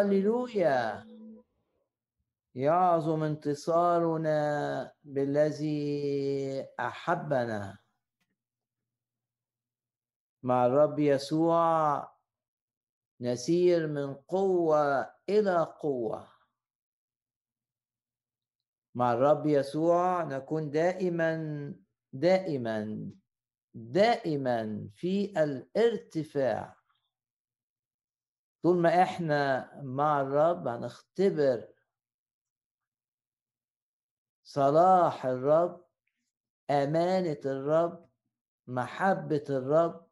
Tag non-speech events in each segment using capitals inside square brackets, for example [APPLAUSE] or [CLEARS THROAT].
هاليلويا يعظم انتصارنا بالذي أحبنا. مع الرب يسوع نسير من قوة إلى قوة. مع الرب يسوع نكون دائما دائما دائما في الارتفاع. طول ما إحنا مع الرب هنختبر صلاح الرب أمانة الرب محبة الرب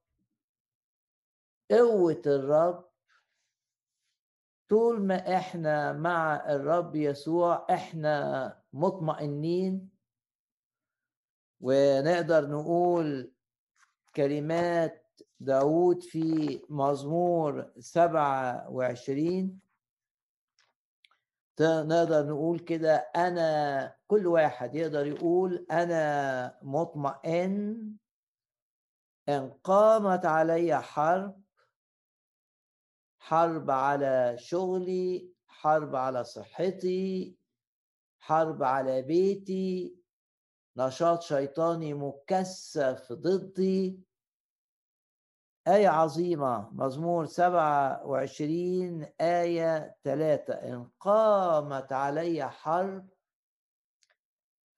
قوة الرب. طول ما إحنا مع الرب يسوع إحنا مطمئنين. ونقدر نقول كلمات داود في مزمور سبعة وعشرين. نقدر نقول كده أنا كل واحد يقدر يقول أنا مطمئن إن قامت علي حرب حرب على شغلي حرب على صحتي حرب على بيتي نشاط شيطاني مكثف ضدي. آية عظيمة مزمور سبعة وعشرين آية ثلاثة إن قامت علي حرب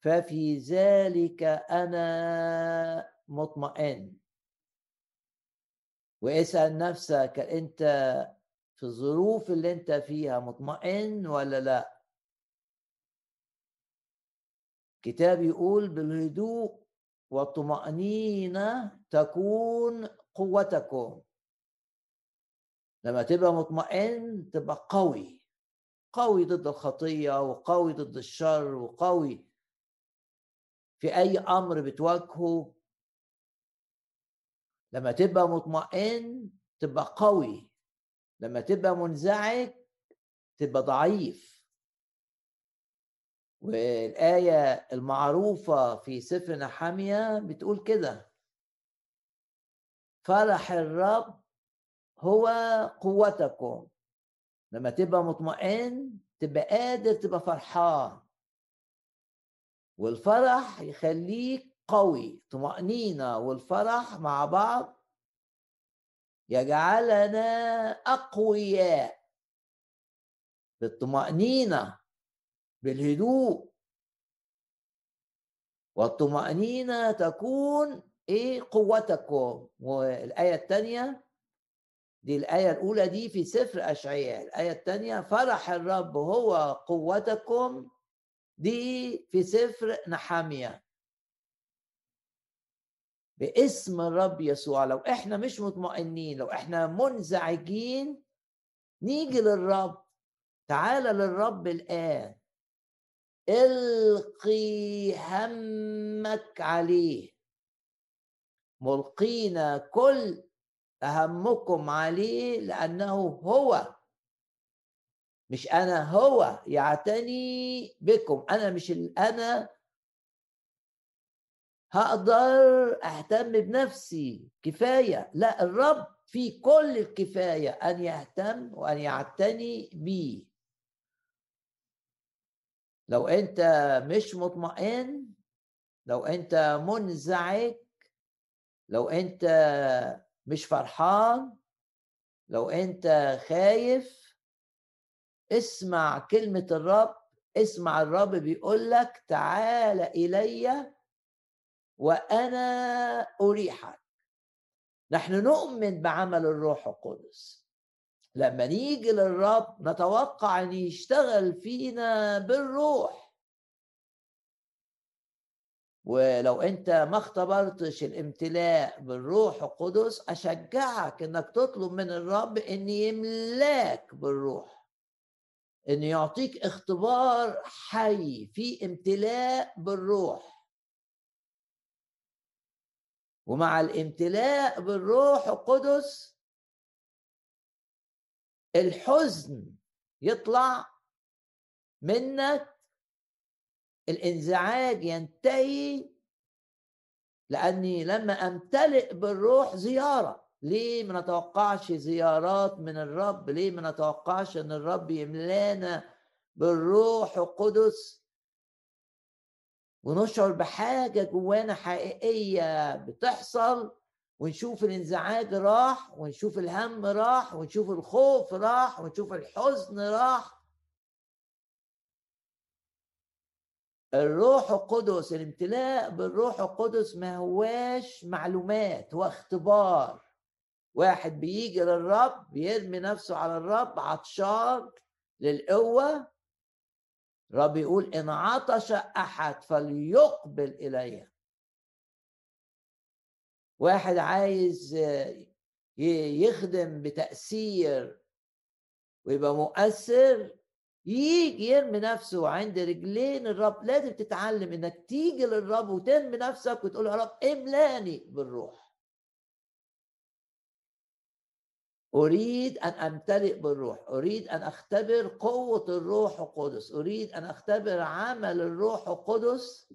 ففي ذلك أنا مطمئن. واسأل نفسك أنت في الظروف اللي أنت فيها مطمئن ولا لا؟ كتاب يقول بالهدوء والطمأنينة تكون قوتكم. لما تبقى مطمئن تبقى قوي. قوي ضد الخطية وقوي ضد الشر وقوي في أي أمر بتواجهه. لما تبقى مطمئن تبقى قوي. لما تبقى منزعج تبقى ضعيف. والآية المعروفة في سفر نحامية بتقول كده. فرح الرب هو قوتكم. لما تبقى مطمئن تبقى قادر تبقى فرحان. والفرح يخليك قوي طمأنينة. والفرح مع بعض يجعلنا أقوياء. بالطمأنينة بالهدوء. والطمأنينة تكون إيه قوتكم؟ والآية الثانية دي الآية الأولى دي في سفر أشعياء. الآية الثانية فرح الرب هو قوتكم. دي في سفر نحامية. باسم الرب يسوع. لو إحنا مش مطمئنين لو إحنا منزعجين نيجي للرب. تعال للرب الآن. القي همك عليه. ملقين كل أهمكم عليه لأنه هو. مش أنا هو يعتني بكم. أنا مش أنا هقدر أهتم بنفسي. كفاية. لا الرب في كل الكفاية أن يهتم وأن يعتني بي لو أنت مش مطمئن لو أنت منزعج لو أنت مش فرحان لو أنت خايف اسمع كلمة الرب اسمع الرب بيقول لك تعال إلي وأنا أريحك. نحن نؤمن بعمل الروح القدس. لما نيجي للرب نتوقع أن يشتغل فينا بالروح. ولو انت ما اختبرتش الامتلاء بالروح القدس أشجعك إنك تطلب من الرب إن يملاك بالروح إن يعطيك اختبار حي في امتلاء بالروح. ومع الامتلاء بالروح القدس الحزن يطلع منك الإنزعاج ينتهي لأني لما أمتلئ بالروح زيارة. ليه ما نتوقعش زيارات من الرب؟ ليه ما نتوقعش إن الرب يملانا بالروح القدس؟ ونشعر بحاجة جوانا حقيقية بتحصل ونشوف الإنزعاج راح ونشوف الهم راح ونشوف الخوف راح ونشوف الحزن راح. الروح القدس الامتلاء بالروح القدس ما هواش معلومات هو اختبار. واحد بيجي للرب بيرمي نفسه على الرب عطشان للقوة. رب يقول إن عطش أحد فليقبل إلي واحد عايز يخدم بتأثير ويبقى مؤثر يجي يرمي نفسه عند رجلين الرب لازم تتعلم إنك تيجي للرب وترمي نفسك وتقول يا رب إملاني بالروح. أريد أن أمتلئ بالروح أريد أن أختبر قوة الروح القدس أريد أن أختبر عمل الروح القدس.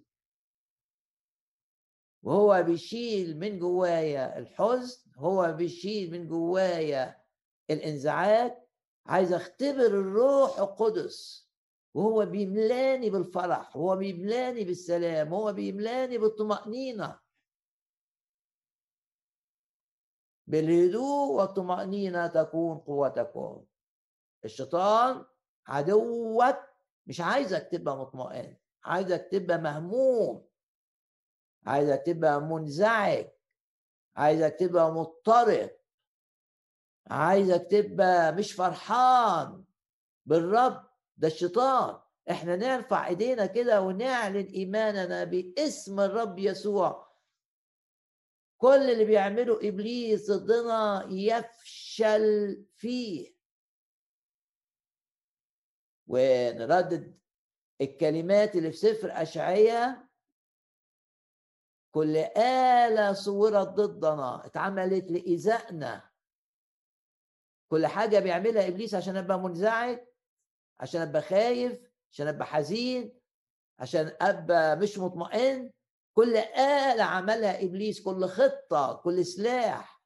وهو بيشيل من جوايا الحزن هو بيشيل من جوايا الإنزعاج. عايز اختبر الروح القدس. وهو بيملاني بالفرح وهو بيملاني بالسلام وهو بيملاني بالطمأنينة. بالهدوء والطمأنينة تكون قوتكم. الشيطان عدوك مش عايزك تبقى مطمئن عايزك تبقى مهموم. عايزك تبقى منزعج. عايزك تبقى مضطرب. عايزك تبقى مش فرحان بالرب ده الشيطان. إحنا نرفع إيدينا كده ونعلن إيماننا باسم الرب يسوع. كل اللي بيعمله إبليس ضدنا يفشل فيه. ونردد الكلمات اللي في سفر اشعياء كل آلة صورت ضدنا اتعملت لإيذائنا. كل حاجة بيعملها إبليس عشان أبقى منزعج عشان أبقى خايف عشان أبقى حزين عشان أبقى مش مطمئن. كل آلة عملها إبليس كل خطة كل سلاح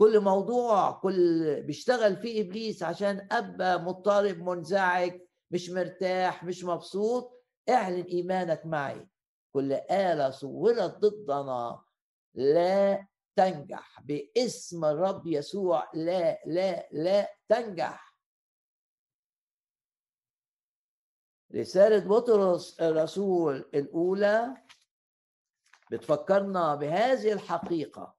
كل موضوع كل بيشتغل فيه إبليس عشان أبقى مضطرب منزعج مش مرتاح مش مبسوط. أعلن إيمانك معي. كل آلة صورت ضدنا. لا تنجح باسم الرب يسوع. لا لا لا تنجح. رسالة بطرس الرسول الأولى بتفكرنا بهذه الحقيقة.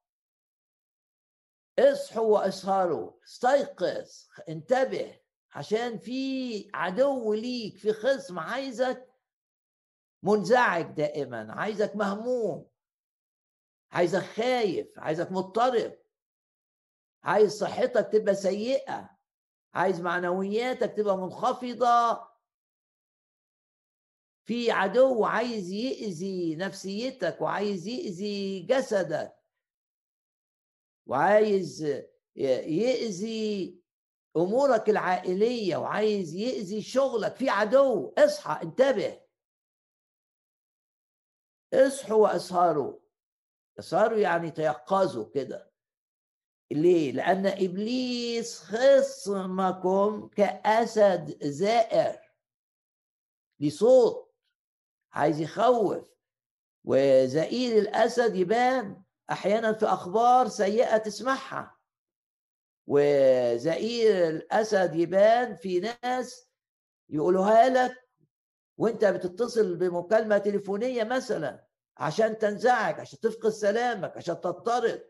اصحوا واسهروا استيقظ انتبه عشان في عدو ليك في خصم عايزك منزعج دائما عايزك مهموم. عايزك خايف عايزك مضطرب. عايز صحتك تبقى سيئة. عايز معنوياتك تبقى منخفضة. في عدو عايز يأذي نفسيتك وعايز يأذي جسدك. وعايز يأذي أمورك العائلية وعايز يأذي شغلك. في عدو اصحى انتبه. اصحوا واسهروا. اسهروا يعني تيقظوا كده. ليه؟ لأن إبليس خصمكم كأسد زائر لصوت عايز يخوف. وزئير الأسد يبان أحيانا في أخبار سيئة تسمعها. وزئير الأسد يبان في ناس يقولوها لك وأنت بتتصل بمكالمة تليفونية مثلا. عشان تنزعج عشان تفقد سلامك عشان تضطرب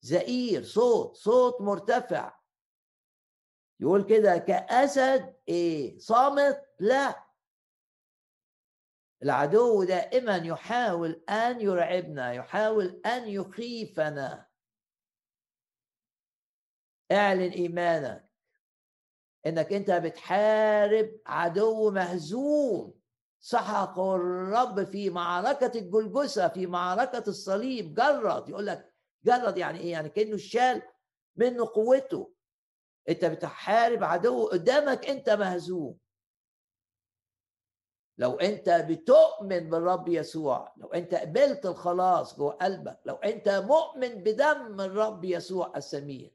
زئير صوت صوت مرتفع. يقول كده كأسد إيه؟ صامت؟ لا. العدو دائما يحاول أن يرعبنا يحاول أن يخيفنا. اعلن إيمانك إنك أنت بتحارب عدو مهزوم. سحق الرب في معركة الجلجسة في معركة الصليب. جرد. يقول لك جرد يعني إيه؟ يعني كأنه شال منه قوته. أنت بتحارب عدو قدامك أنت مهزوم. لو أنت بتؤمن بالرب يسوع لو أنت قبلت الخلاص جوه قلبك لو أنت مؤمن بدم الرب يسوع السمين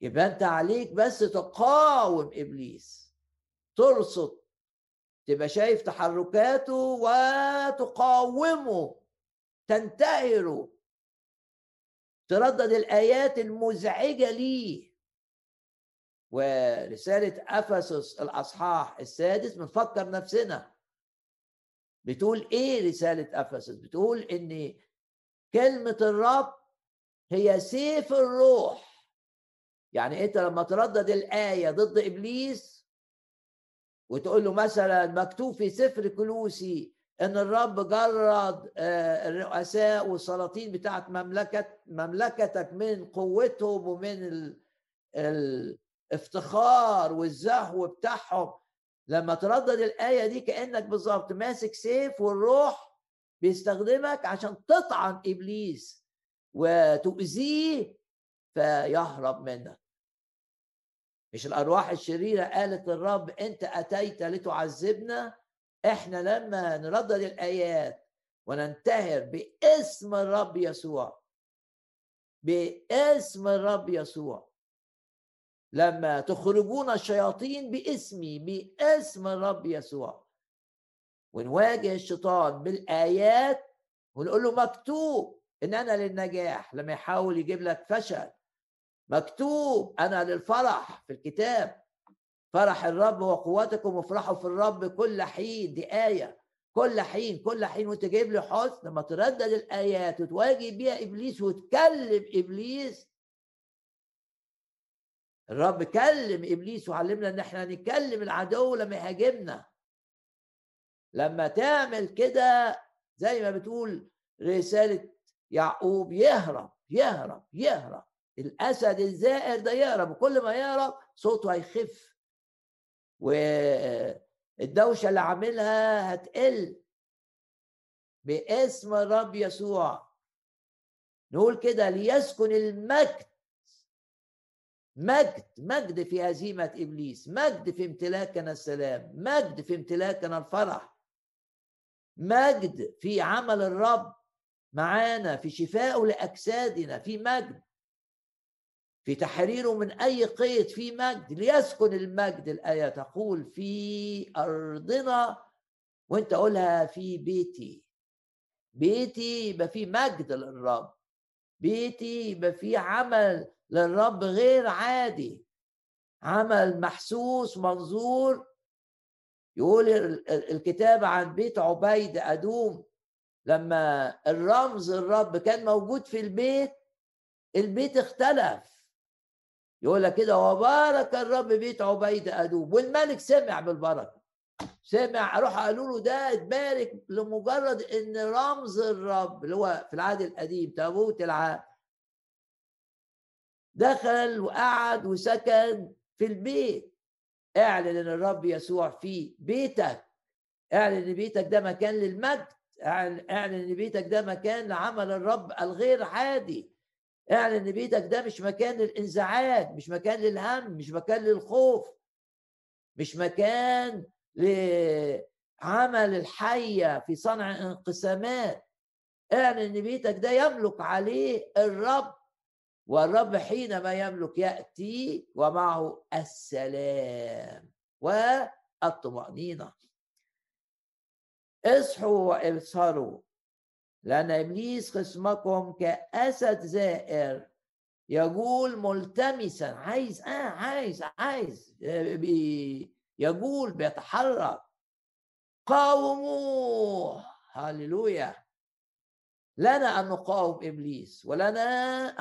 يبقى أنت عليك بس تقاوم إبليس. ترصد تبقى شايف تحركاته وتقاومه تنتهره تردد الآيات المزعجة ليه. ورسالة أفسس الأصحاح السادس بنفكر نفسنا. بتقول إيه رسالة أفسس؟ بتقول إن كلمة الرب هي سيف الروح. يعني أنت لما تردد الآية ضد إبليس وتقول له مثلا مكتوب في سفر كلوسي إن الرب جرد آه، الرؤساء والسلاطين بتاعت مملكه مملكتك من قوتهم ومن الافتخار والزهو بتاعهم. لما تردد الآية دي كأنك بالظبط ماسك سيف والروح بيستخدمك عشان تطعن إبليس وتؤذيه فيهرب منك. مش الأرواح الشريرة قالت للرب أنت أتيت لتعذبنا؟ إحنا لما نردد الايات وننتهر باسم الرب يسوع باسم الرب يسوع لما تخرجون الشياطين باسمي باسم الرب يسوع ونواجه الشيطان بالآيات ونقول له مكتوب إن أنا للنجاح لما يحاول يجيب لك فشل مكتوب أنا للفرح في الكتاب. فرح الرب وقوتكم وافرحوا في الرب كل حين. دي آية كل حين كل حين. وانت جايب لي حزن لما تردد الآيات وتواجه بيها إبليس وتكلم إبليس. الرب كلم إبليس وعلمنا إن إحنا نكلم العدو لما يهاجمنا. لما تعمل كده زي ما بتقول رسالة يعقوب يهرب يهرب يهرب. الأسد الزائر ده يهرب وكل ما يهرب صوته هيخف. والدوشه اللي عاملها هتقل باسم الرب يسوع. نقول كده ليسكن المجد. مجد مجد في هزيمة إبليس مجد في امتلاكنا السلام مجد في امتلاكنا الفرح. مجد في عمل الرب معانا في شفائه لأجسادنا في مجد. في تحريره من أي قيد في مجد ليسكن المجد الآية تقول في أرضنا وأنت قولها في بيتي. بيتي يبقى في مجد للرب. بيتي يبقى في عمل للرب غير عادي. عمل محسوس منظور. يقول الكتاب عن بيت عبيد أدوم. لما الرمز الرب كان موجود في البيت البيت اختلف. يقول لك كده وبارك الرب بيت عبيد أدوب. والملك سمع بالبركة. سمع راح قالوا له ده اتبارك لمجرد إن رمز الرب اللي هو في العهد القديم تابوت العهد دخل وقعد وسكن في البيت. اعلن إن الرب يسوع في بيتك. اعلن إن بيتك ده مكان للمجد. اعلن إن بيتك ده مكان لعمل الرب الغير عادي. اعلن إن بيتك ده مش مكان للإنزعاج مش مكان للهم مش مكان للخوف مش مكان لعمل الحية في صنع انقسامات. اعلن إن بيتك ده يملك عليه الرب والرب حينما يملك يأتي ومعه السلام. والطمأنينة. اصحوا وابصروا لأن إبليس خصمكم كأسد زائر يقول ملتمسا عايز آه عايز عايز بي يقول بيتحرك. قاوموه. هللويا. لنا أن نقاوم إبليس ولنا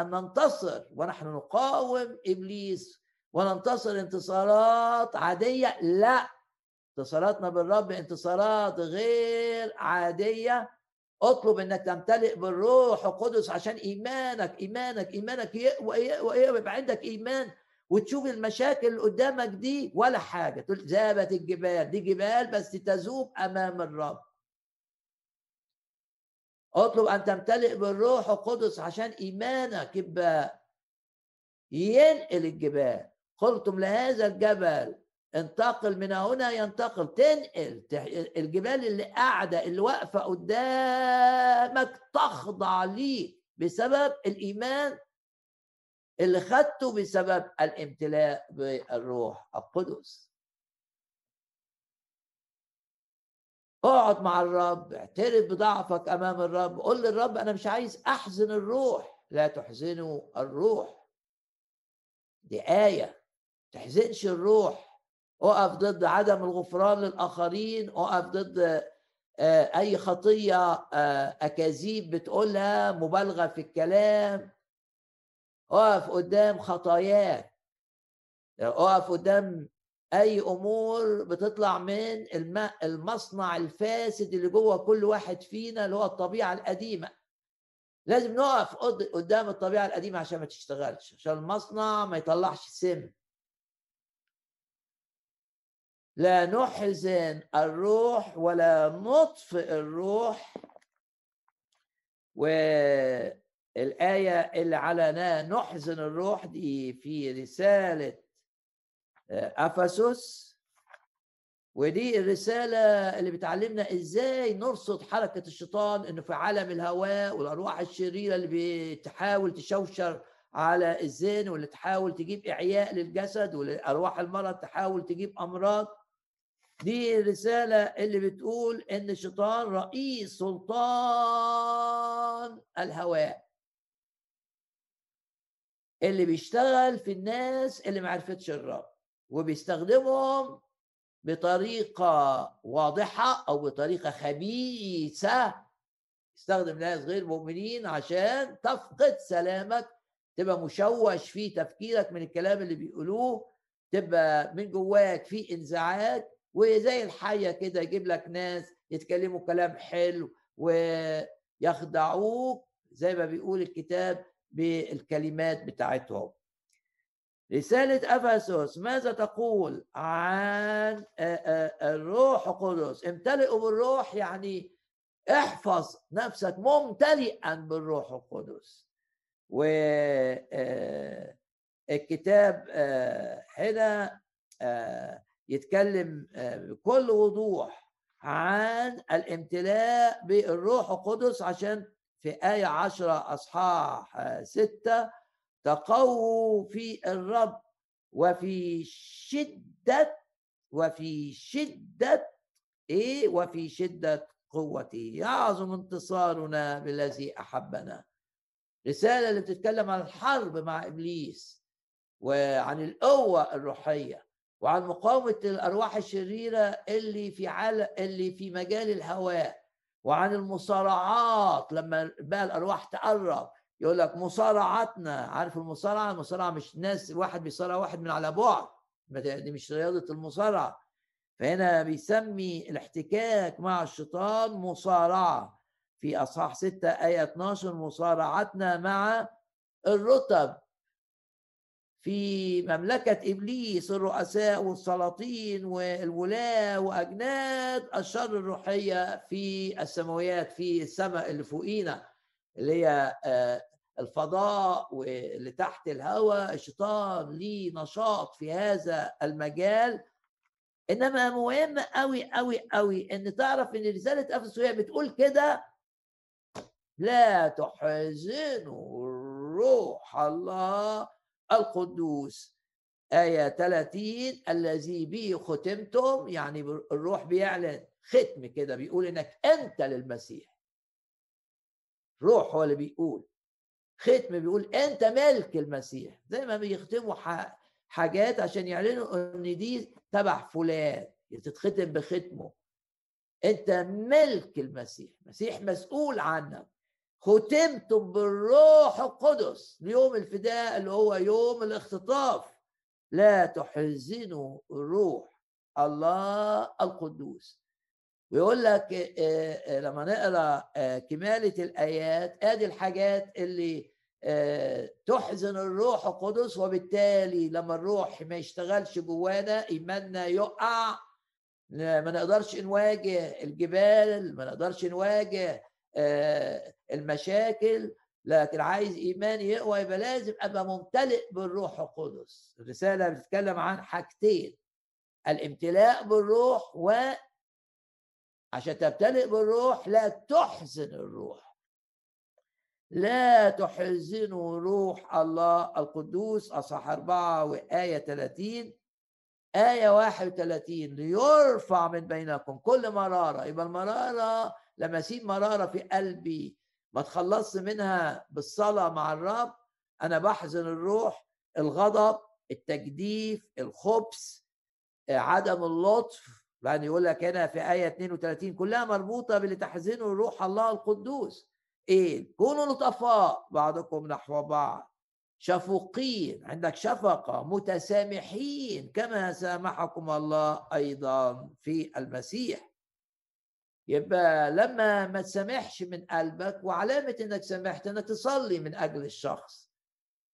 أن ننتصر ونحن نقاوم إبليس وننتصر انتصارات عادية. لا انتصاراتنا بالرب انتصارات غير عادية. اطلب انك تمتلئ بالروح القدس عشان ايمانك ايمانك ايمانك ويبقى عندك ايمان وتشوف المشاكل اللي قدامك دي ولا حاجة. تقول ذابت الجبال دي جبال بس تذوب أمام الرب. اطلب أن تمتلئ بالروح القدس عشان ايمانك يبقى ينقل الجبال. قلتم لهذا الجبل انتقل من هنا ينتقل. تنقل الجبال اللي قاعدة اللي واقفة قدامك تخضع ليك بسبب الإيمان اللي خدته بسبب الامتلاء بالروح القدس. اقعد مع الرب اعترف بضعفك أمام الرب. قول للرب أنا مش عايز أحزن الروح. لا تحزنوا الروح. دي إيه تحزنش الروح. أقف ضد عدم الغفران للآخرين أقف ضد آه، أي خطية آه، أكاذيب بتقولها مبالغة في الكلام. أقف قدام خطاياك. أقف قدام أي أمور بتطلع من المصنع الفاسد اللي جوه كل واحد فينا اللي هو الطبيعة القديمة. لازم نقف قدام الطبيعة القديمة عشان ما تشتغلش عشان المصنع ما يطلعش سم. لا نحزن الروح ولا نطفئ الروح. والآية اللي على نحزن الروح دي في رسالة أفسس. ودي الرسالة اللي بتعلمنا إزاي نرصد حركة الشيطان إنه في عالم الهواء والأرواح الشريرة اللي بتحاول تشوشر على الذهن واللي تحاول تجيب إعياء للجسد والأرواح المرض تحاول تجيب أمراض. دي الرسالة اللي بتقول إن الشيطان رئيس سلطان الهواء. اللي بيشتغل في الناس اللي ما عرفتش الرب وبيستخدمهم بطريقة واضحة أو بطريقة خبيثة. يستخدم ناس غير مؤمنين عشان تفقد سلامك تبقى مشوش في تفكيرك من الكلام اللي بيقولوه تبقى من جواك في انزعاج. وزي الحية كده يجيب لك ناس يتكلموا كلام حلو ويخدعوك زي ما بيقول الكتاب بالكلمات بتاعتهم. رسالة أفسس ماذا تقول عن الروح القدس؟ امتلئوا بالروح يعني احفظ نفسك ممتلئا بالروح القدس. والكتاب هنا يتكلم بكل وضوح عن الامتلاء بالروح القدس عشان في آية عشرة أصحاح ستة تقووا في الرب وفي شدة وفي شدة إيه؟ وفي شدة قوته. يعظم انتصارنا بالذي أحبنا. رسالة اللي بتتكلم عن الحرب مع إبليس وعن القوة الروحية. وعن مقاومة الأرواح الشريرة اللي في عال اللي في مجال الهواء وعن المصارعات. لما بقى الأرواح تقرب يقول لك مصارعتنا عارف المصارعة؟ المصارعة مش ناس واحد بيصارع واحد من على بعد. دي مش رياضة المصارعة. فهنا بيسمي الاحتكاك مع الشيطان مصارعة. في أصحاح 6 آية 12 مصارعتنا مع الرتب. في مملكة إبليس الرؤساء والسلاطين والولاة وأجناد الشر الروحية في السماويات في السماء اللي فوقينا اللي هي آه، الفضاء واللي تحت الهواء الشيطان ليه نشاط في هذا المجال. إنما مهم قوي قوي قوي إن تعرف إن رسالة أفسس بتقول كده لا تحزنوا روح الله القدوس. آية 30 الذي به ختمتم يعني الروح بيعلن. ختم كده بيقول إنك أنت للمسيح. روح هو اللي بيقول. ختم بيقول أنت ملك المسيح. زي ما بيختموا حاجات عشان يعلنوا إن دي تبع فلان. تتختم بختمه. أنت ملك المسيح. المسيح مسؤول عنك. ختمتم بالروح القدس ليوم الفداء اللي هو يوم الاختطاف. لا تحزنوا روح الله القدوس. ويقول لك لما نقرأ كمالة الآيات آدي الحاجات اللي تحزن الروح القدس وبالتالي لما الروح ما يشتغلش جوانا إيماننا يقع. ما نقدرش نواجه الجبال ما نقدرش نواجه المشاكل لكن عايز ايماني يقوى يبقى لازم أبقى ممتلئ بالروح القدس. الرسالة بتتكلم عن حاجتين الامتلاء بالروح و عشان تمتلئ بالروح لا تحزن الروح. لا تحزنوا روح الله القدوس أصح أربعة وآية 30 آية 31 ليرفع من بينكم كل مرارة. يبقى المرارة لما أسيب مرارة في قلبي ما تخلصت منها بالصلاة مع الرب أنا بحزن الروح الغضب التجديف الخبث عدم اللطف. يعني يقول لك هنا في آية 32 كلها مربوطة باللي تحزنه روح الله القدوس. إيه؟ كونوا لطفاء بعضكم نحو بعض. شفوقين عندك شفقة متسامحين كما سامحكم الله أيضا في المسيح. يبقى لما ما تسامحش من قلبك وعلامة إنك سامحت إنك تصلي من أجل الشخص.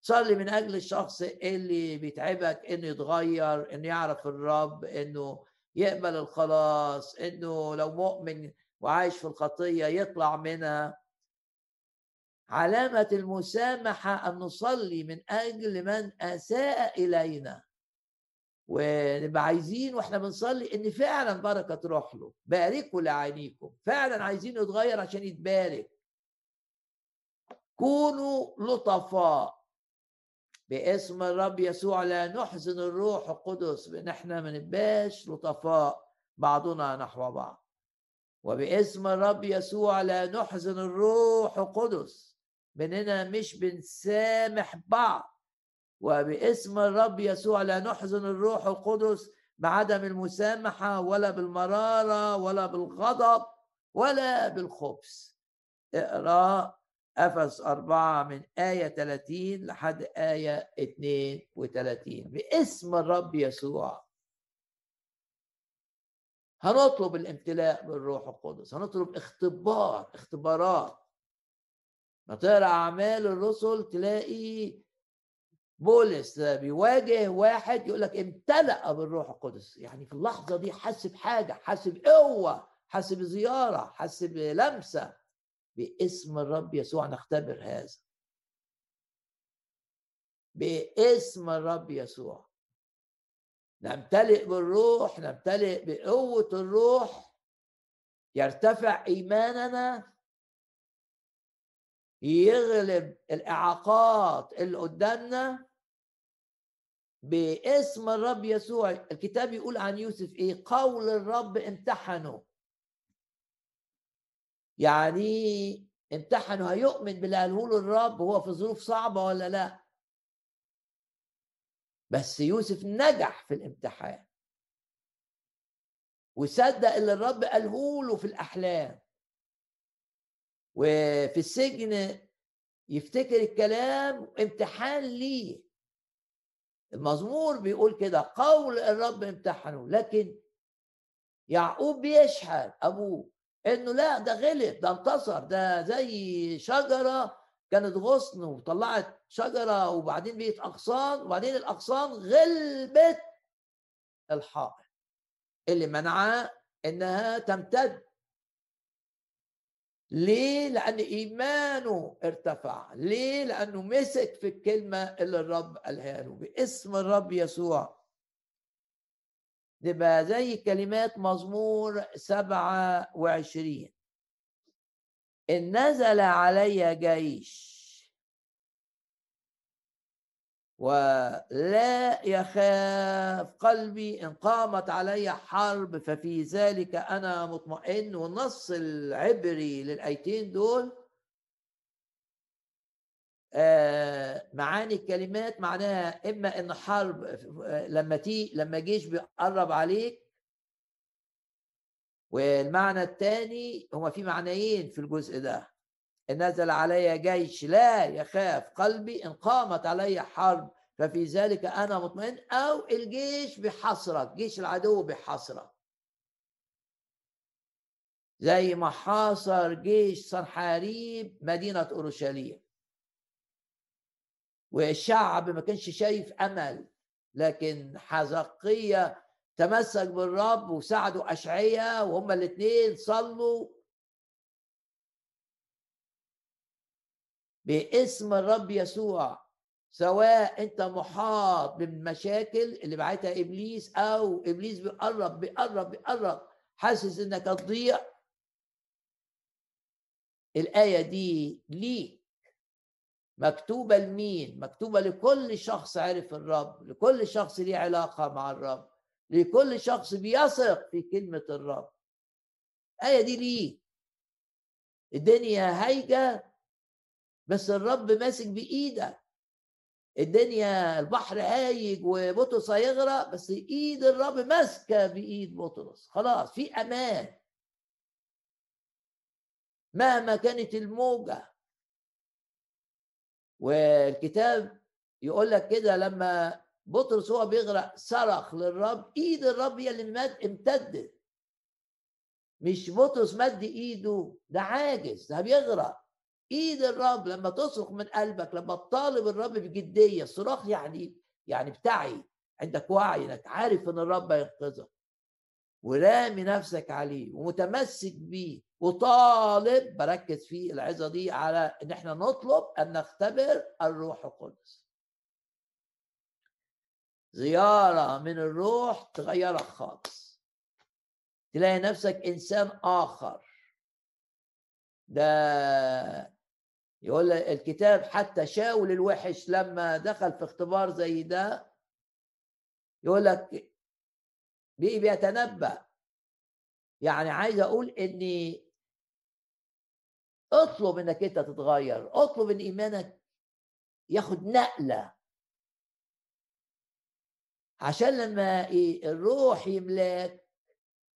تصلي من أجل الشخص اللي بيتعبك إنه يتغير إنه يعرف الرب إنه يقبل الخلاص إنه لو مؤمن وعايش في الخطية يطلع منها. علامة المسامحة أن نصلي من أجل من أساء إلينا. ونبقى عايزين وإحنا بنصلي إن فعلا بركة تروح له. باركوا لعينيكم. فعلا عايزين يتغير عشان يتبارك. كونوا لطفاء. باسم الرب يسوع لا نحزن الروح القدس. بان إحنا ما نبقاش لطفاء. بعضنا نحو بعض. وباسم الرب يسوع لا نحزن الروح القدس. باننا مش بنسامح بعض. وباسم الرب يسوع لا نحزن الروح القدس بعدم المسامحة ولا بالمرارة ولا بالغضب ولا بالخبث. اقرأ أفس أربعة من آية 30 لحد آية 32 باسم الرب يسوع. هنطلب الامتلاء بالروح القدس هنطلب اختبار اختبارات. ما تقرأ أعمال الرسل تلاقي بولس بيواجه واحد يقول لك امتلأ بالروح القدس. يعني في اللحظة دي حس بحاجه حس بقوه حس بزياره حس بلمسه باسم الرب يسوع نختبر هذا. باسم الرب يسوع. نمتلئ بالروح نمتلئ بقوة الروح. يرتفع إيماننا. يغلب الإعاقات اللي قدامنا. باسم الرب يسوع. الكتاب يقول عن يوسف إيه؟ قول الرب امتحنه. يعني امتحنه. هيؤمن باللي قاله له الرب وهو في ظروف صعبة ولا لا؟ بس يوسف نجح في الامتحان. وصدق اللي الرب قاله له في الأحلام. وفي السجن يفتكر الكلام امتحان ليه. المزمور بيقول كده قول الرب امتحنه لكن يعقوب بيشحن أبوه إنه لا ده غلط ده انتصر ده زي شجرة كانت غصن وطلعت شجرة وبعدين بقت أغصان وبعدين الأغصان غلبت الحائط اللي منعها إنها تمتد. ليه؟ لأن إيمانه ارتفع ليه؟ لأنه مسك في الكلمة اللي الرب قالها له باسم الرب يسوع نبقى زي كلمات مزمور سبعة وعشرين إن نزل علي جيش ولا يخاف قلبي إن قامت علي حرب ففي ذلك أنا مطمئن. والنص العبري للآيتين دول آه معاني الكلمات معناها إما إن حرب لما تي لما جيش بيقرب عليك. والمعنى الثاني هما في معنيين في الجزء ده. نزل علي جيش لا يخاف قلبي إن قامت علي حرب ففي ذلك أنا مطمئن أو الجيش بحسرك جيش العدو بحسرك زي ما حاصر جيش صنحاريب مدينة أورشليم. والشعب ما كانش شايف أمل لكن حزقية تمسك بالرب وساعدوا أشعية وهما الاثنين صلوا باسم الرب يسوع سواء أنت محاط بالمشاكل اللي بعتها إبليس أو إبليس بيقرب بيقرب بيقرب حاسس إنك هتضيع؟ الآية دي ليك. مكتوبة لمين؟ مكتوبة لكل شخص عرف الرب لكل شخص ليه علاقة مع الرب لكل شخص بيثق في كلمة الرب. الآية دي ليك. الدنيا هايجة بس الرب ماسك بإيدك. الدنيا البحر هايج وبطرس هيغرق بس إيد الرب ماسكة بإيد بطرس. خلاص في أمان. مهما كانت الموجة. والكتاب يقول لك كده لما بطرس هو بيغرق صرخ للرب إيد الرب هي اللي امتدت. مش بطرس مد إيده ده عاجز ده بيغرق. إيد الرب لما تصرخ من قلبك لما تطالب الرب بجدية الصراخ يعني يعني بتعي عندك وعي إنك عارف إن الرب هينقذك. ورامي نفسك عليه ومتمسك بيه وطالب بركز في العظة دي على إن إحنا نطلب أن نختبر الروح القدس. زيارة من الروح تغيرك خالص. تلاقي نفسك إنسان آخر. ده يقول الكتاب حتى شاول الوحش لما دخل في اختبار زي ده. يقول لك بقي بيتنبأ. يعني عايز أقول إني أطلب إنك أنت تتغير أطلب إن إيمانك ياخد نقلة. عشان لما الروح يملاك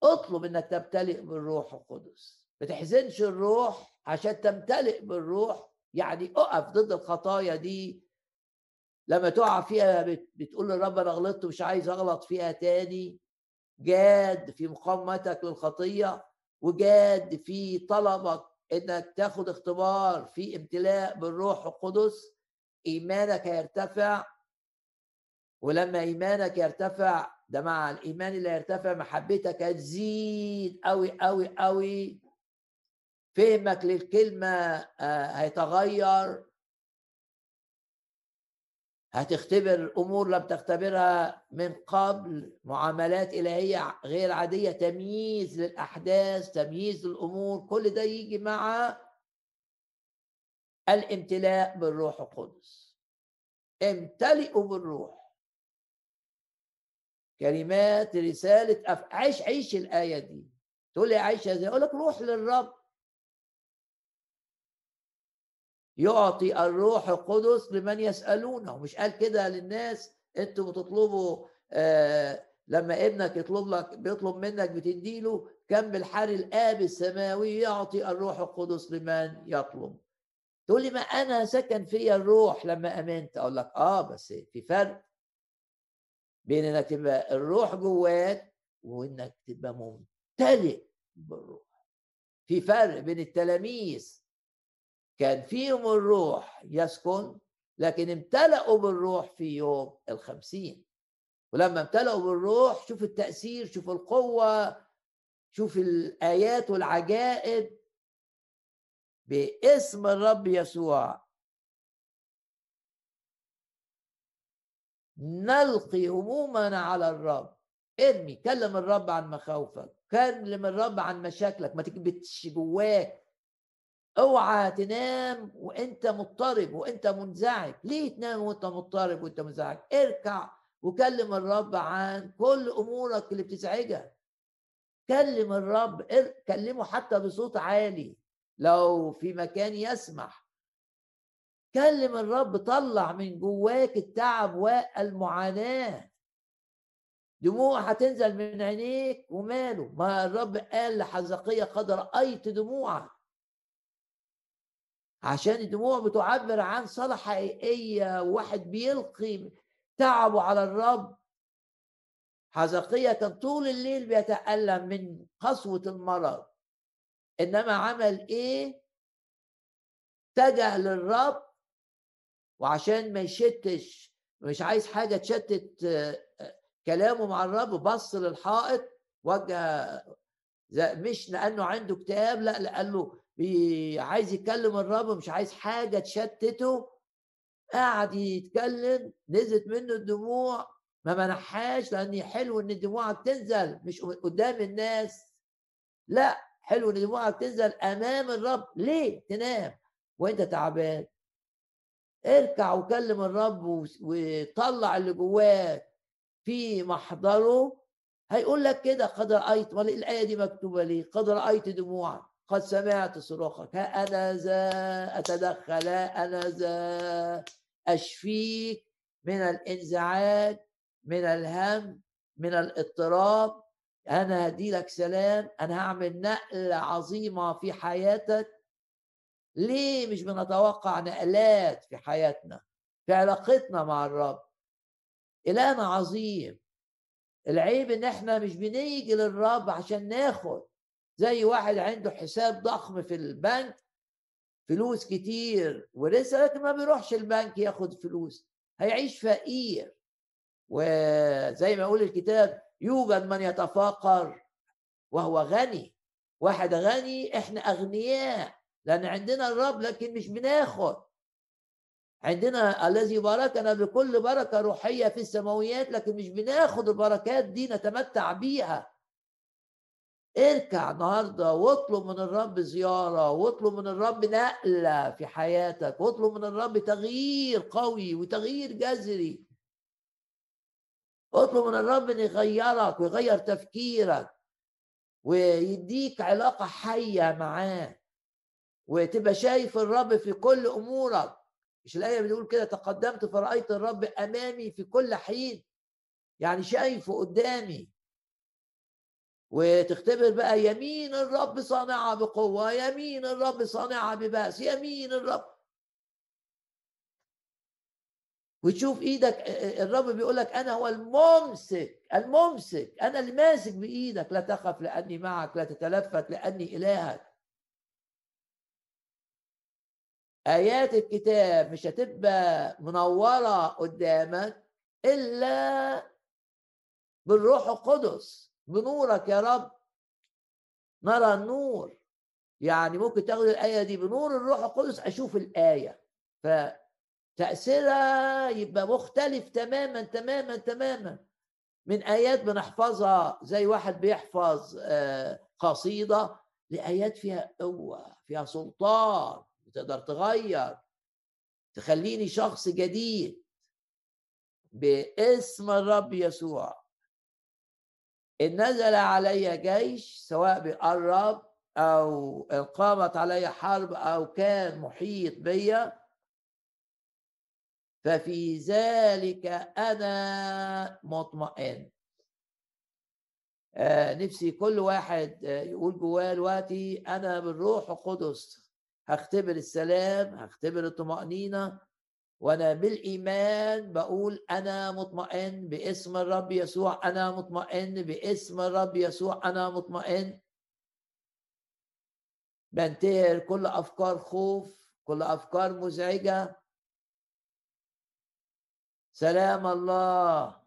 أطلب إنك تمتلئ بالروح القدس. ما تحزنش الروح عشان تمتلئ بالروح يعني اقف ضد الخطايا دي. لما تقع فيها بتقول للرب أنا غلطت ومش عايز أغلط فيها تاني. جاد في مقاومتك للخطية وجاد في طلبك إنك تاخد اختبار في امتلاء بالروح القدس. إيمانك هيرتفع. ولما إيمانك يرتفع ده مع الإيمان اللي هيرتفع محبتك هتزيد قوي قوي قوي فهمك للكلمة آه، هيتغير. هتختبر أمور لم تختبرها من قبل. معاملات إلهية غير عادية تمييز للأحداث تمييز للأمور كل ده يجي مع الامتلاء بالروح القدس. امتلئوا بالروح. كلمات رسالة أف... عيش عيش الآية دي. تقول لي عايشة إزاي؟ أقول لك روح للرب. يعطي الروح القدس لمن يسألونه. مش قال كده للناس أنتوا بتطلبوا آه لما ابنك يطلب لك بيطلب منك بتديله كم بالحر الآب السماوي يعطي الروح القدس لمن يطلب. تقول لي ما أنا سكن فيا الروح لما آمنت؟ أقول لك آه بس في فرق بين إنك تبقى الروح جواك وإنك تبقى ممتلئ بالروح. في فرق بين التلاميذ كان فيهم الروح يسكن لكن امتلأوا بالروح في يوم الخمسين. ولما امتلأوا بالروح شوف التأثير شوف القوة شوف الآيات والعجائب. باسم الرب يسوع نلقي همومنا على الرب. ارمي كلم الرب عن مخاوفك كلم الرب عن مشاكلك. ما تكبتش جواك. أوعى تنام وأنت مضطرب وأنت منزعج. ليه تنام وأنت مضطرب وأنت منزعج؟ اركع وكلم الرب عن كل أمورك اللي بتزعجك. كلم الرب كلمه حتى بصوت عالي. لو في مكان يسمح. كلم الرب طلع من جواك التعب والمعاناة. دموع هتنزل من عينيك وماله. ما الرب قال لحزقية قد رأيت دموعك. عشان الدموع بتعبر عن صلاة حقيقية واحد بيلقي تعبه على الرب. حزقية كان طول الليل بيتألم من قسوة المرض. إنما عمل إيه؟ اتجه للرب. وعشان ما يشتش مش عايز حاجة تشتت كلامه مع الرب بص للحائط وجه مش لأنه عنده كتاب لا له عايز يكلم الرب مش عايز حاجة تشتته. قعد يتكلم نزلت منه الدموع. ما منحهاش لأن حلو إن دموعك تنزل مش قدام الناس. لا حلو إن دموعك تنزل أمام الرب. ليه؟ تنام. وأنت تعبان. اركع وكلم الرب وطلع اللي جواك. في محضره. هيقول لك كده قد رأيت الآية دي مكتوبة ليه؟ قد رأيت دموعك. قد سمعت صراخك أنا ذا أتدخل ها أنا ذا. اشفيك من الإنزعاج من الهم من الاضطراب. أنا هدي لك سلام. أنا هعمل نقله عظيمه في حياتك. ليه مش بنتوقع نقلات في حياتنا في علاقتنا مع الرب؟ إلهنا عظيم. العيب إن إحنا مش بنيجي للرب عشان ناخد. زي واحد عنده حساب ضخم في البنك فلوس كتير ولسه لكن ما بيروحش البنك ياخد فلوس هيعيش فقير. وزي ما يقول الكتاب يوجد من يتفاقر وهو غني. واحد غني إحنا أغنياء لأن عندنا الرب لكن مش بناخد. عندنا الذي باركنا بكل بركة روحية في السماويات لكن مش بناخد البركات دي نتمتع بيها. اركع النهارده واطلب من الرب زيارة واطلب من الرب نقلة في حياتك واطلب من الرب تغيير قوي وتغيير جذري. اطلب من الرب ان يغيرك ويغير تفكيرك ويديك علاقة حية معاه وتبقى شايف الرب في كل أمورك. مش الآية بتقول كده تقدمت فرأيت الرب أمامي في كل حين. يعني شايفه قدامي. وتختبر بقى يمين الرب صانعة بقوة يمين الرب صانعة ببأس يمين الرب. وتشوف إيدك الرب بيقول لك أنا هو الممسك الممسك أنا اللي ماسك بإيدك. لا تخف لأني معك لا تتلفت لأني إلهك. آيات الكتاب مش هتبقى منورة قدامك إلا بالروح القدس. بنورك يا رب. نرى النور. يعني ممكن تاخد الآية دي بنور الروح القدس أشوف الآية. فتأثيرها يبقى مختلف تماما تماما تماما. من آيات بنحفظها زي واحد بيحفظ آه، قصيدة لآيات فيها قوة فيها سلطان تقدر تغير تخليني شخص جديد. باسم الرب يسوع. إن نزل علي جيش سواء بيقرب أو قامت علي حرب أو كان محيط بيا ففي ذلك أنا مطمئن. آه نفسي كل واحد آه يقول جواه دلوقتي أنا بالروح القدس. هختبر السلام هختبر الطمأنينة وأنا بالإيمان بقول أنا مطمئن باسم الرب يسوع أنا مطمئن باسم الرب يسوع أنا مطمئن. بنتهر كل أفكار خوف كل أفكار مزعجة. سلام الله.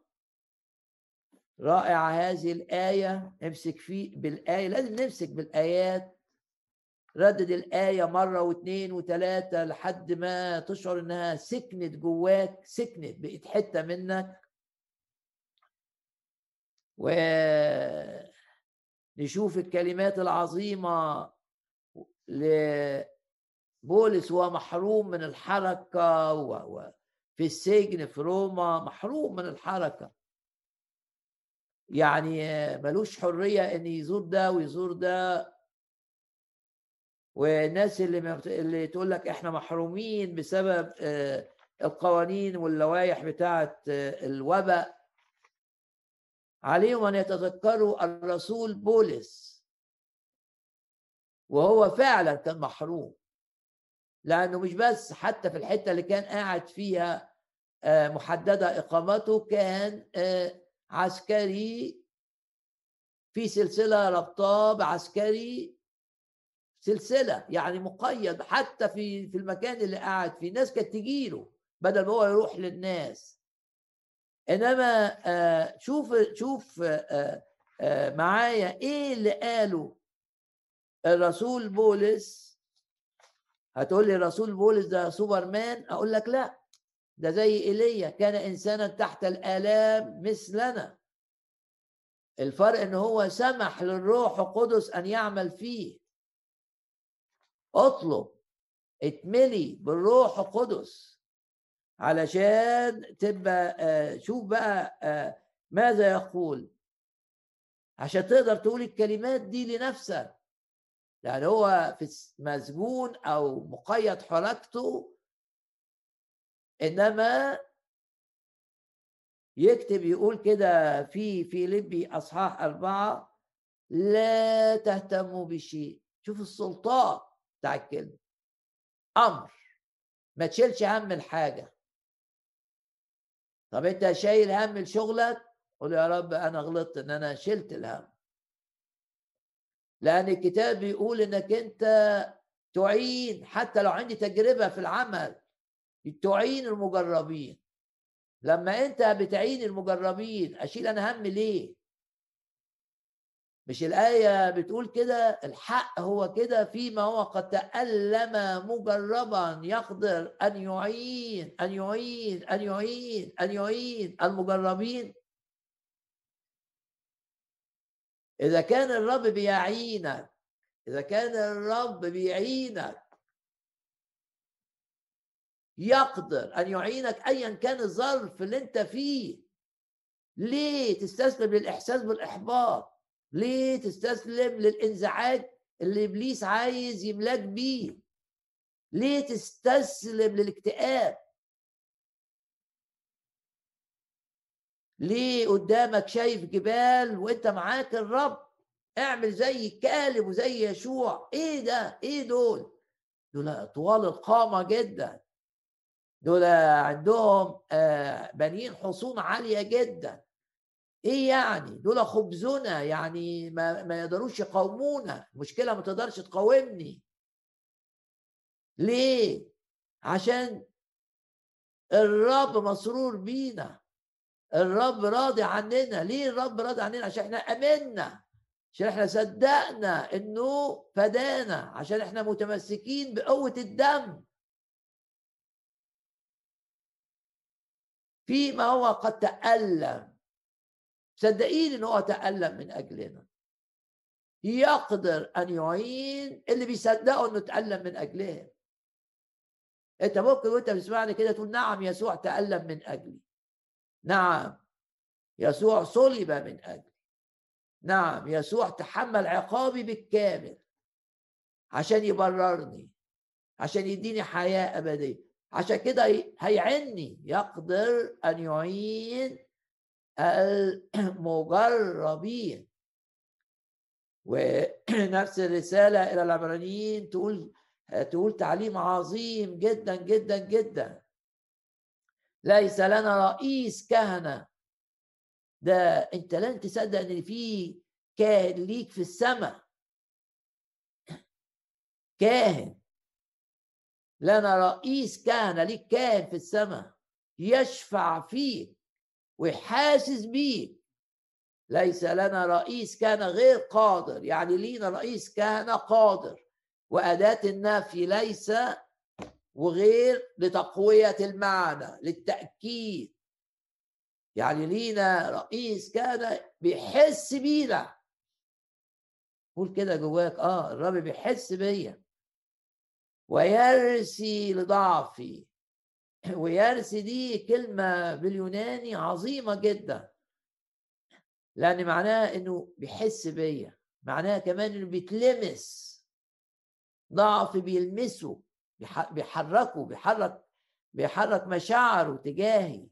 رائعة هذه الآية امسك فيه بالآية لازم نمسك بالآيات. ردد الآية مرة واثنين وثلاثة لحد ما تشعر إنها سكنت جواك سكنت بقت حتة منك. ونشوف الكلمات العظيمة لبولس وهو محروم من الحركة وفي السجن في روما محروم من الحركة. يعني ملوش حرية إن يزور ده ويزور ده. والناس اللي اللي تقول لك إحنا محرومين بسبب آه، القوانين واللوائح بتاعه آه، الوباء عليهم أن يتذكروا الرسول بولس. وهو فعلا كان محروم. لأنه مش بس حتى في الحتة اللي كان قاعد فيها آه، محددة إقامته كان عسكري في سلسلة ربطاه بعسكري سلسلة يعني مقيد حتى في في المكان اللي قاعد فيه. ناس كانت تجي له بدل ما هو يروح للناس. إنما آه شوف شوف آه آه معايا إيه اللي قاله الرسول بولس؟ هتقول لي الرسول بولس ده سوبرمان؟ أقول لك لا ده زي إيليا كان إنسانا تحت الآلام مثلنا. الفرق إن هو سمح للروح القدس أن يعمل فيه. اطلب اتملي بالروح القدس علشان تبقى آه، شوف بقى آه، ماذا يقول؟ عشان تقدر تقول الكلمات دي لنفسك. يعني هو في مسجون أو مقيد حركته إنما يكتب يقول كده في فيليبي أصحاح أربعة لا تهتموا بشيء. شوف السلطان. بتاع الكلمة أمر. ما تشيلش هم الحاجة. طب أنت شايل هم لشغلك؟ قول يا رب أنا غلطت إن أنا شلت الهم. لأن الكتاب بيقول إنك أنت تعين حتى لو عندي تجربة في العمل تعين المجربين. لما أنت بتعين المجربين أشيل أنا هم ليه؟ مش الآية بتقول كده الحق هو كده فيما هو قد تألم مجربا يقدر أن يعين أن يعين أن يعين أن يعين المجربين. إذا كان الرب بيعينك إذا كان الرب بيعينك يقدر أن يعينك أيا كان الظرف اللي أنت فيه. ليه تستسلم للإحساس بالإحباط؟ ليه تستسلم للإنزعاج اللي إبليس عايز يملاك بيه؟ ليه تستسلم للاكتئاب؟ ليه قدامك شايف جبال وإنت معاك الرب؟ اعمل زي كالب وزي يشوع. إيه ده؟ إيه دول؟ دول طوال القامة جدا. دول عندهم آه، بنين حصون عالية جدا. إيه يعني؟ دول خبزنا يعني ما, ما يقدروش يقاومونا. المشكلة ما تقدرش تقاومني. ليه؟ عشان الرب مسرور بينا. الرب راضي عننا. ليه الرب راضي عننا؟ عشان إحنا آمنا. عشان إحنا صدقنا إنه فدانا. عشان إحنا متمسكين بقوة الدم. فيما هو قد تألم. صدقيني ان هو تألم من أجلنا. يقدر أن يعين اللي بيصدقوا إنه تألم من أجلهم. أنت ممكن وأنت بتسمعني كده تقول نعم يسوع تألم من أجلي. نعم يسوع صلب من أجلي. نعم يسوع تحمل عقابي بالكامل عشان يبررني عشان يديني حياة أبدية. عشان كده هيعني يقدر أن يعين المجربين ونفس [CLEARS THROAT] الرسالة إلى العبرانيين تقول تقول تعليم عظيم جدا جدا جدا. ليس لنا رئيس كهنة. ده أنت لن تصدق إن في كاهن ليك في السماء. [CLEARS THROAT] كاهن. لنا رئيس كهنة ليك كاهن في السماء. يشفع فيك. ويحاسس بيه. ليس لنا رئيس كان غير قادر يعني لينا رئيس كان قادر. وأداة النفي ليس وغير لتقوية المعنى للتأكيد. يعني لينا رئيس كان بيحس بينا. قول كده جواك آه الرب بيحس بيا. ويرسي لضعفي. [CLEARS THROAT] ويرث دي كلمة باليوناني عظيمة جدا. لأن معناها إنه بيحس بيا. معناها كمان إنه بيتلمس. ضعف بيلمسه. بيحركه. بيحرك بيحرك مشاعره تجاهي.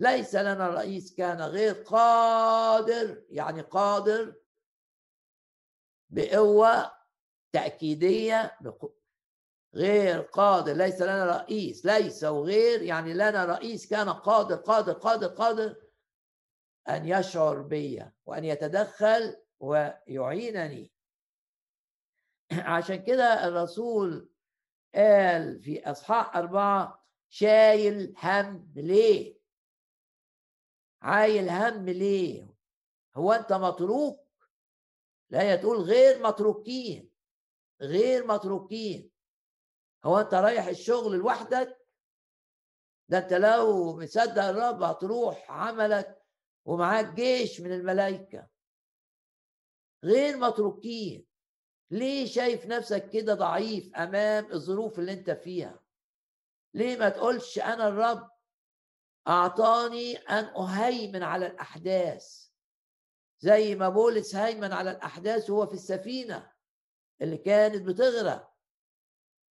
ليس لنا رئيس كان غير قادر. يعني قادر بقوة تأكيدية غير قادر ليس لنا رئيس ليس وغير يعني لنا رئيس كان قادر قادر قادر قادر أن يشعر بي وأن يتدخل ويعينني. [CLEARS THROAT] عشان كده الرسول قال في أصحاح أربعة شايل هم ليه؟ عايل هم ليه؟ هو أنت متروك؟ لا تقول غير متروكين غير متروكين. هو انت رايح الشغل لوحدك؟ ده انت لو مصدق الرب هتروح عملك ومعاك جيش من الملائكة. غير متروكين. ليه شايف نفسك كده ضعيف أمام الظروف اللي انت فيها؟ ليه ما تقولش أنا الرب أعطاني أن أهيمن على الأحداث؟ زي ما بولس هيمن على الأحداث وهو في السفينة اللي كانت بتغرق.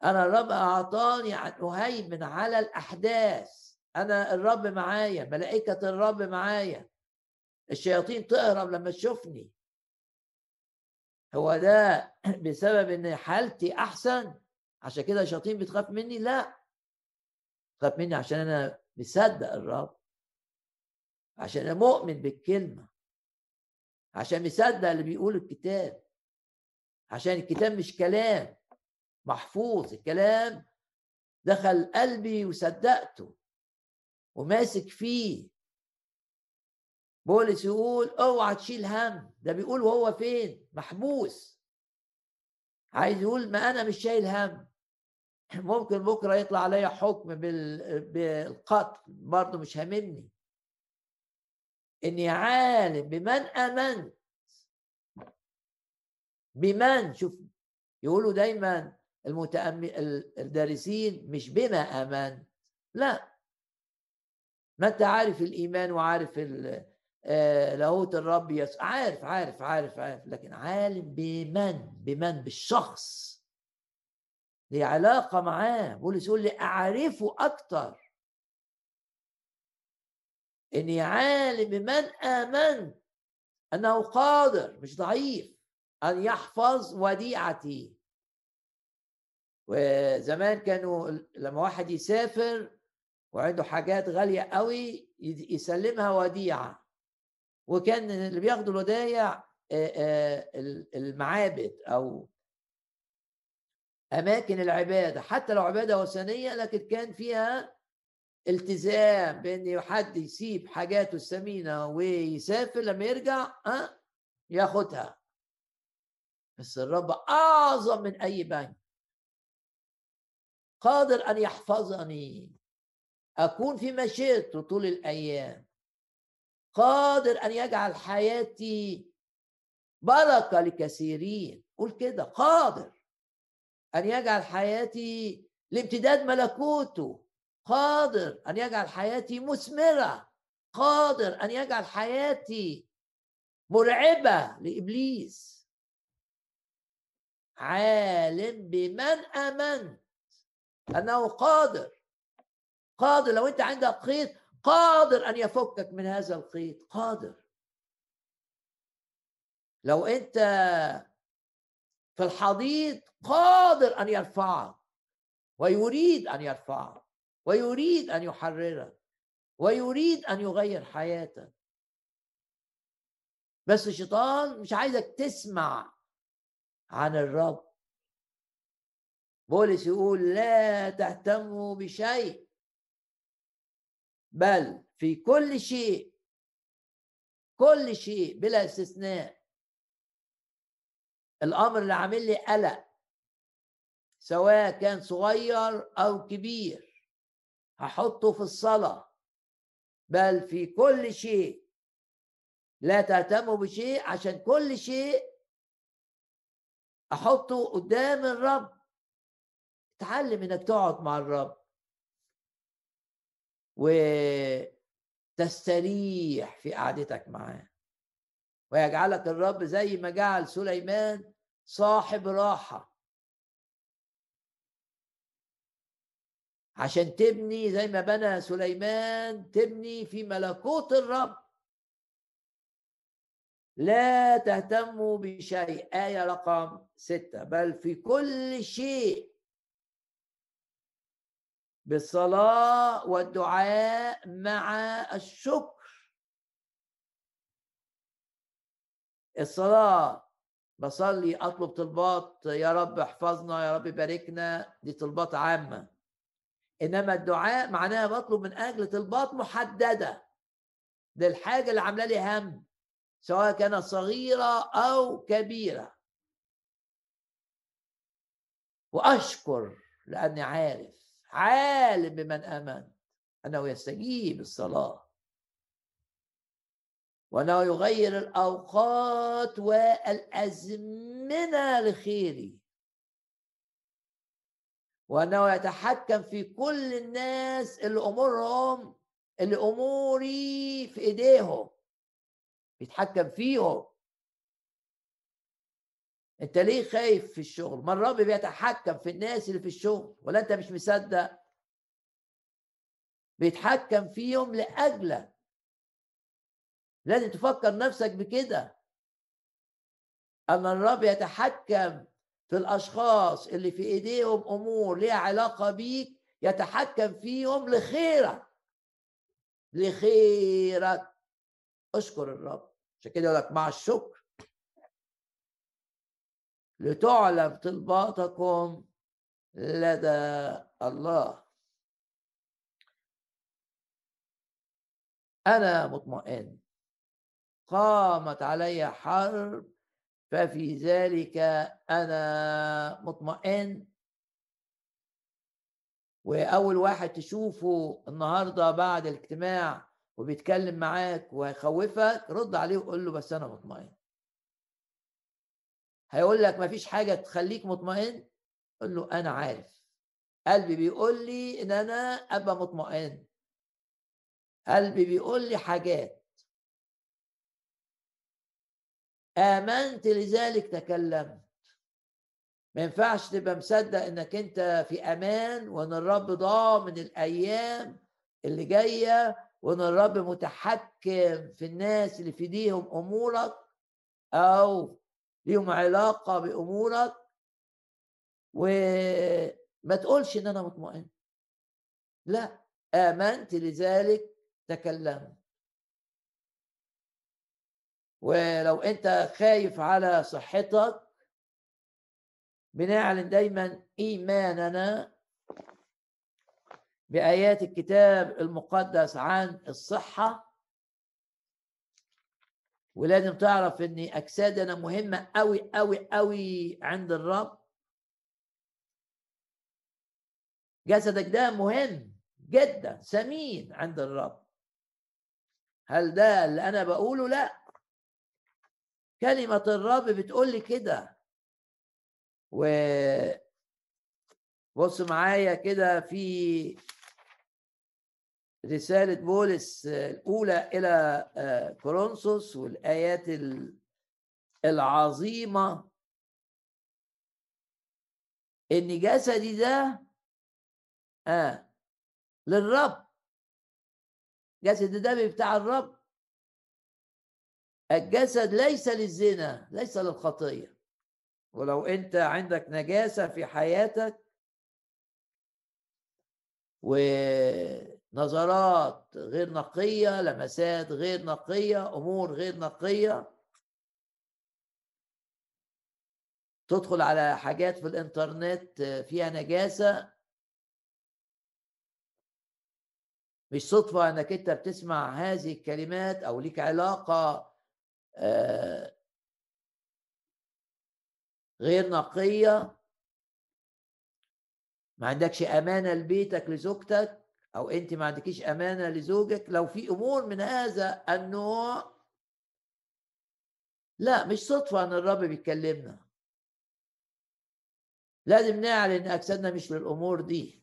أنا الرب أعطاني ان أهيمن على الأحداث. أنا الرب معايا ملائكة الرب معايا. الشياطين تهرب لما تشوفني. هو ده [CLEARS THROAT] بسبب إن حالتي أحسن؟ عشان كده الشياطين بتخاف مني؟ لا. تخاف مني عشان أنا مصدق الرب. عشان أنا مؤمن بالكلمة. عشان مصدق اللي بيقول الكتاب. عشان الكتاب مش كلام. محفوظ الكلام دخل قلبي وصدقته وماسك فيه. بولس يقول اوعى تشيل هم ده بيقول وهو فين؟ محبوس. عايز يقول ما أنا مش شايل هم. [CLEARS THROAT] ممكن بكرة يطلع عليا حكم بالقتل برضه مش هاممني. إني عالم بمن آمنت. بمن؟ شوف يقولوا دايما الدارسين مش بما امنت لا. ما أنت عارف الإيمان وعارف آه، لاهوت الرب يس عارف عارف عارف عارف لكن عالم بمن بمن؟ بالشخص. ليه علاقة معاه. بولس يقول لي أعرفه أكتر. إني عالم بمن امنت أنه قادر مش ضعيف. أن يحفظ وديعتي. وزمان كانوا لما واحد يسافر وعنده حاجات غالية قوي يسلمها وديعة. وكان اللي بياخدوا الودايع المعابد أو أماكن العبادة. حتى لو عبادة وثنية لكن كان فيها التزام بإن حد يسيب حاجاته الثمينة ويسافر لما يرجع ها ياخدها. بس الرب أعظم من أي بنك. قادر أن يحفظني. أكون في مشيئته طول الأيام. قادر أن يجعل حياتي بركة لكثيرين. قول كده قادر أن يجعل حياتي لامتداد ملكوته. قادر أن يجعل حياتي مثمرة. قادر أن يجعل حياتي مرعبة لإبليس. عالم بمن امنت أنه قادر. قادر لو أنت عندك قيد قادر أن يفكك من هذا القيد قادر. لو أنت في الحضيض قادر أن يرفعك ويريد أن يرفعك ويريد أن يحررك ويريد أن يغير حياتك. بس الشيطان مش عايزك تسمع عن الرب. بولس يقول لا تهتموا بشيء بل في كل شيء كل شيء بلا استثناء. الأمر اللي عامل لي قلق سواء كان صغير أو كبير هحطه في الصلاة. بل في كل شيء لا تهتموا بشيء عشان كل شيء أحطه قدام الرب. تعلم إنك تقعد مع الرب. وتستريح في قعدتك معاه. ويجعلك الرب زي ما جعل سليمان صاحب راحة. عشان تبني زي ما بنى سليمان تبني في ملكوت الرب. لا تهتموا بشيء. آية رقم ستة. بل في كل شيء بالصلاة والدعاء مع الشكر. الصلاة بصلي أطلب طلبات يا رب احفظنا يا رب باركنا دي طلبات عامة. إنما الدعاء معناها بطلب من أجل طلبات محددة للحاجة اللي عاملة لي هم سواء كانت صغيرة أو كبيرة. وأشكر لأني عارف عالم بمن امن أنه يستجيب الصلاة. وأنه يغير الأوقات والأزمنة لخيري وأنه يتحكم في كل الناس اللي أمورهم اللي أموري في إيديهم. بيتحكم فيهم. انت ليه خايف في الشغل؟ ما الرب بيتحكم في الناس اللي في الشغل ولا انت مش مصدق؟ بيتحكم فيهم لأجلك. لازم تفكر نفسك بكده. ان الرب يتحكم في الأشخاص اللي في إيديهم أمور ليها علاقة بيك يتحكم فيهم لخيرك. لخيرك. أشكر الرب. عشان كده يقول لك مع الشكر. لتعلم طلباتكم لدى الله. أنا مطمئن. قامت علي حرب ففي ذلك أنا مطمئن. وأول واحد تشوفه النهارده بعد الاجتماع وبيتكلم معاك وهيخوفك رد عليه وقول له بس أنا مطمئن. هيقول لك ما فيش حاجة تخليك مطمئن؟ قول له أنا عارف. قلبي بيقول لي إن أنا أبقى مطمئن. قلبي بيقول لي حاجات. آمنت لذلك تكلمت. ما ينفعش تبقى مصدق إنك أنت في أمان وإن الرب ضامن الأيام اللي جاية وإن الرب متحكم في الناس اللي في إيديهم أمورك أو ليهم علاقة بأمورك وما تقولش إن أنا مطمئن. لا آمنت لذلك تكلمت. ولو أنت خايف على صحتك بنعلن دايما إيماننا بآيات الكتاب المقدس عن الصحة ولازم تعرف إن أجسادنا مهمة قوي قوي قوي عند الرب. جسدك ده مهم جدا ثمين عند الرب. هل ده اللي أنا بقوله؟ لا. كلمة الرب بتقول لي كده. و بص معايا كده في رسالة بولس الأولى إلى آه، كورنثوس والآيات العظيمة. إن جسدي ده آه للرب. جسدي ده بتاع الرب. الجسد ليس للزنا ليس للخطية. ولو أنت عندك نجاسة في حياتك ونظرات غير نقية لمسات غير نقية أمور غير نقية. تدخل على حاجات في الإنترنت فيها نجاسة. مش صدفة إنك أنت بتسمع هذه الكلمات أو ليك علاقة آه، غير نقية. ما عندكش أمانة لبيتك لزوجتك. أو أنت ما عندكيش أمانة لزوجك لو في أمور من هذا النوع. لا مش صدفة أن الرب بيكلمنا. لازم نعلن أجسادنا مش للأمور دي.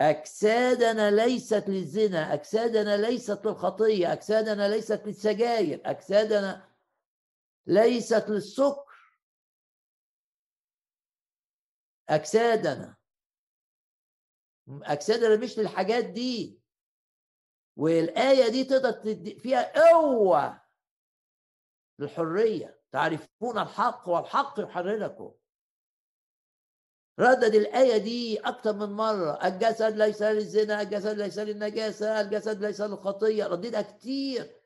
أجسادنا ليست للزنا أجسادنا ليست للخطية أجسادنا ليست للسجاير أجسادنا ليست للسكر. أجسادنا اجسادنا مش للحاجات دي. والآية دي تقدر تدي فيها قوة للحرية. تعرفون الحق والحق يحرركم. ردد الآية دي أكثر من مرة. الجسد ليس للزنا الجسد ليس للنجاسة الجسد ليس للخطية. رددها كتير.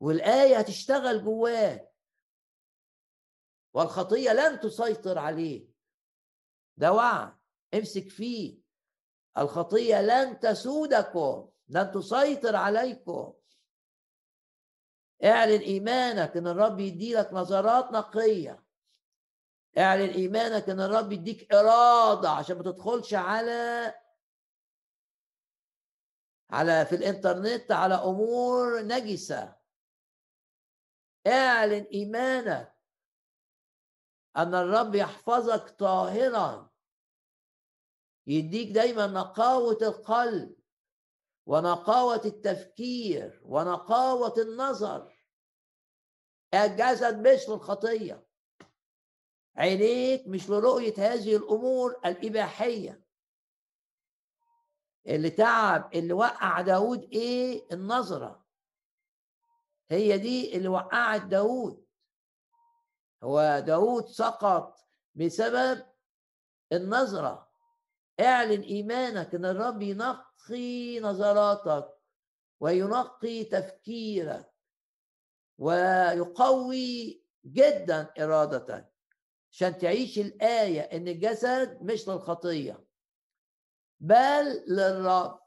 والآية هتشتغل جواك. والخطية لن تسيطر عليه ده وعد. امسك فيه. الخطية لن تسودكم لن تسيطر عليكم. اعلن إيمانك إن الرب يديلك نظرات نقية. اعلن إيمانك إن الرب يديك إرادة عشان ما تدخلش على على في الإنترنت على أمور نجسة. اعلن إيمانك إن الرب يحفظك طاهرا. يديك دايما نقاوة القلب ونقاوة التفكير ونقاوة النظر. الجسد مش للخطية. عينيك مش لرؤية هذه الأمور الإباحية. اللي تعب اللي وقع داود إيه؟ النظرة. هي دي اللي وقعت داود. هو داود سقط بسبب النظرة. اعلن إيمانك أن الرب ينقي نظراتك وينقي تفكيرك ويقوي جدا إرادتك عشان تعيش الآية إن الجسد مش للخطية بل للرب.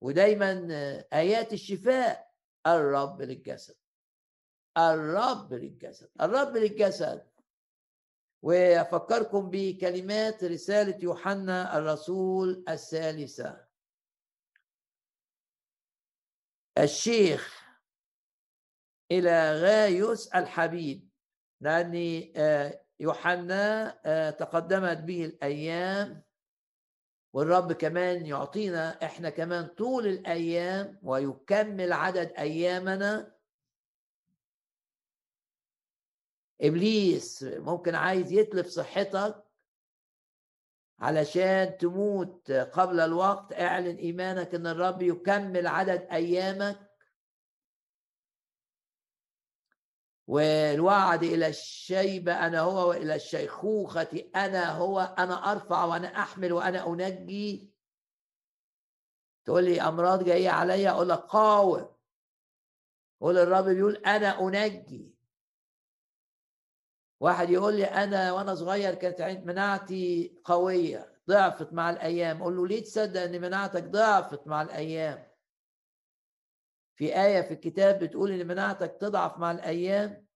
ودايما آيات الشفاء الرب للجسد الرب للجسد الرب للجسد. وافكركم بكلمات رسالة يوحنا الرسول الثالثة. الشيخ إلى غايوس الحبيب لأن آه، يوحنا آه، تقدمت به الأيام والرب كمان يعطينا إحنا كمان طول الأيام ويكمل عدد أيامنا إبليس ممكن عايز يتلف صحتك علشان تموت قبل الوقت اعلن إيمانك إن الرب يكمل عدد أيامك. والوعد إلى الشيبه أنا هو وإلى الشيخوخة أنا هو أنا أرفع وأنا أحمل وأنا أنجي. تقول لي أمراض جاية عليا؟ أقول لك قاوم. قول الرب بيقول أنا أنجي. واحد يقول لي أنا وأنا صغير كانت مناعتي قوية ضعفت مع الأيام. أقول له ليه تصدق إن مناعتك ضعفت مع الأيام؟ في آية في الكتاب بتقول إن مناعتك تضعف مع الأيام؟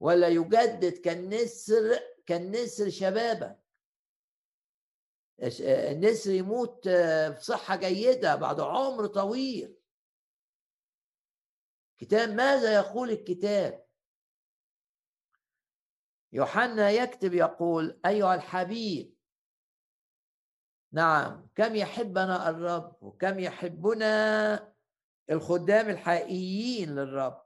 ولا يجدد كالنسر كالنسر شبابك. النسر يموت بصحة جيدة بعد عمر طويل. كتاب ماذا يقول الكتاب؟ يوحنا يكتب يقول أيها الحبيب نعم كم يحبنا الرب وكم يحبنا الخدام الحقيقيين للرب.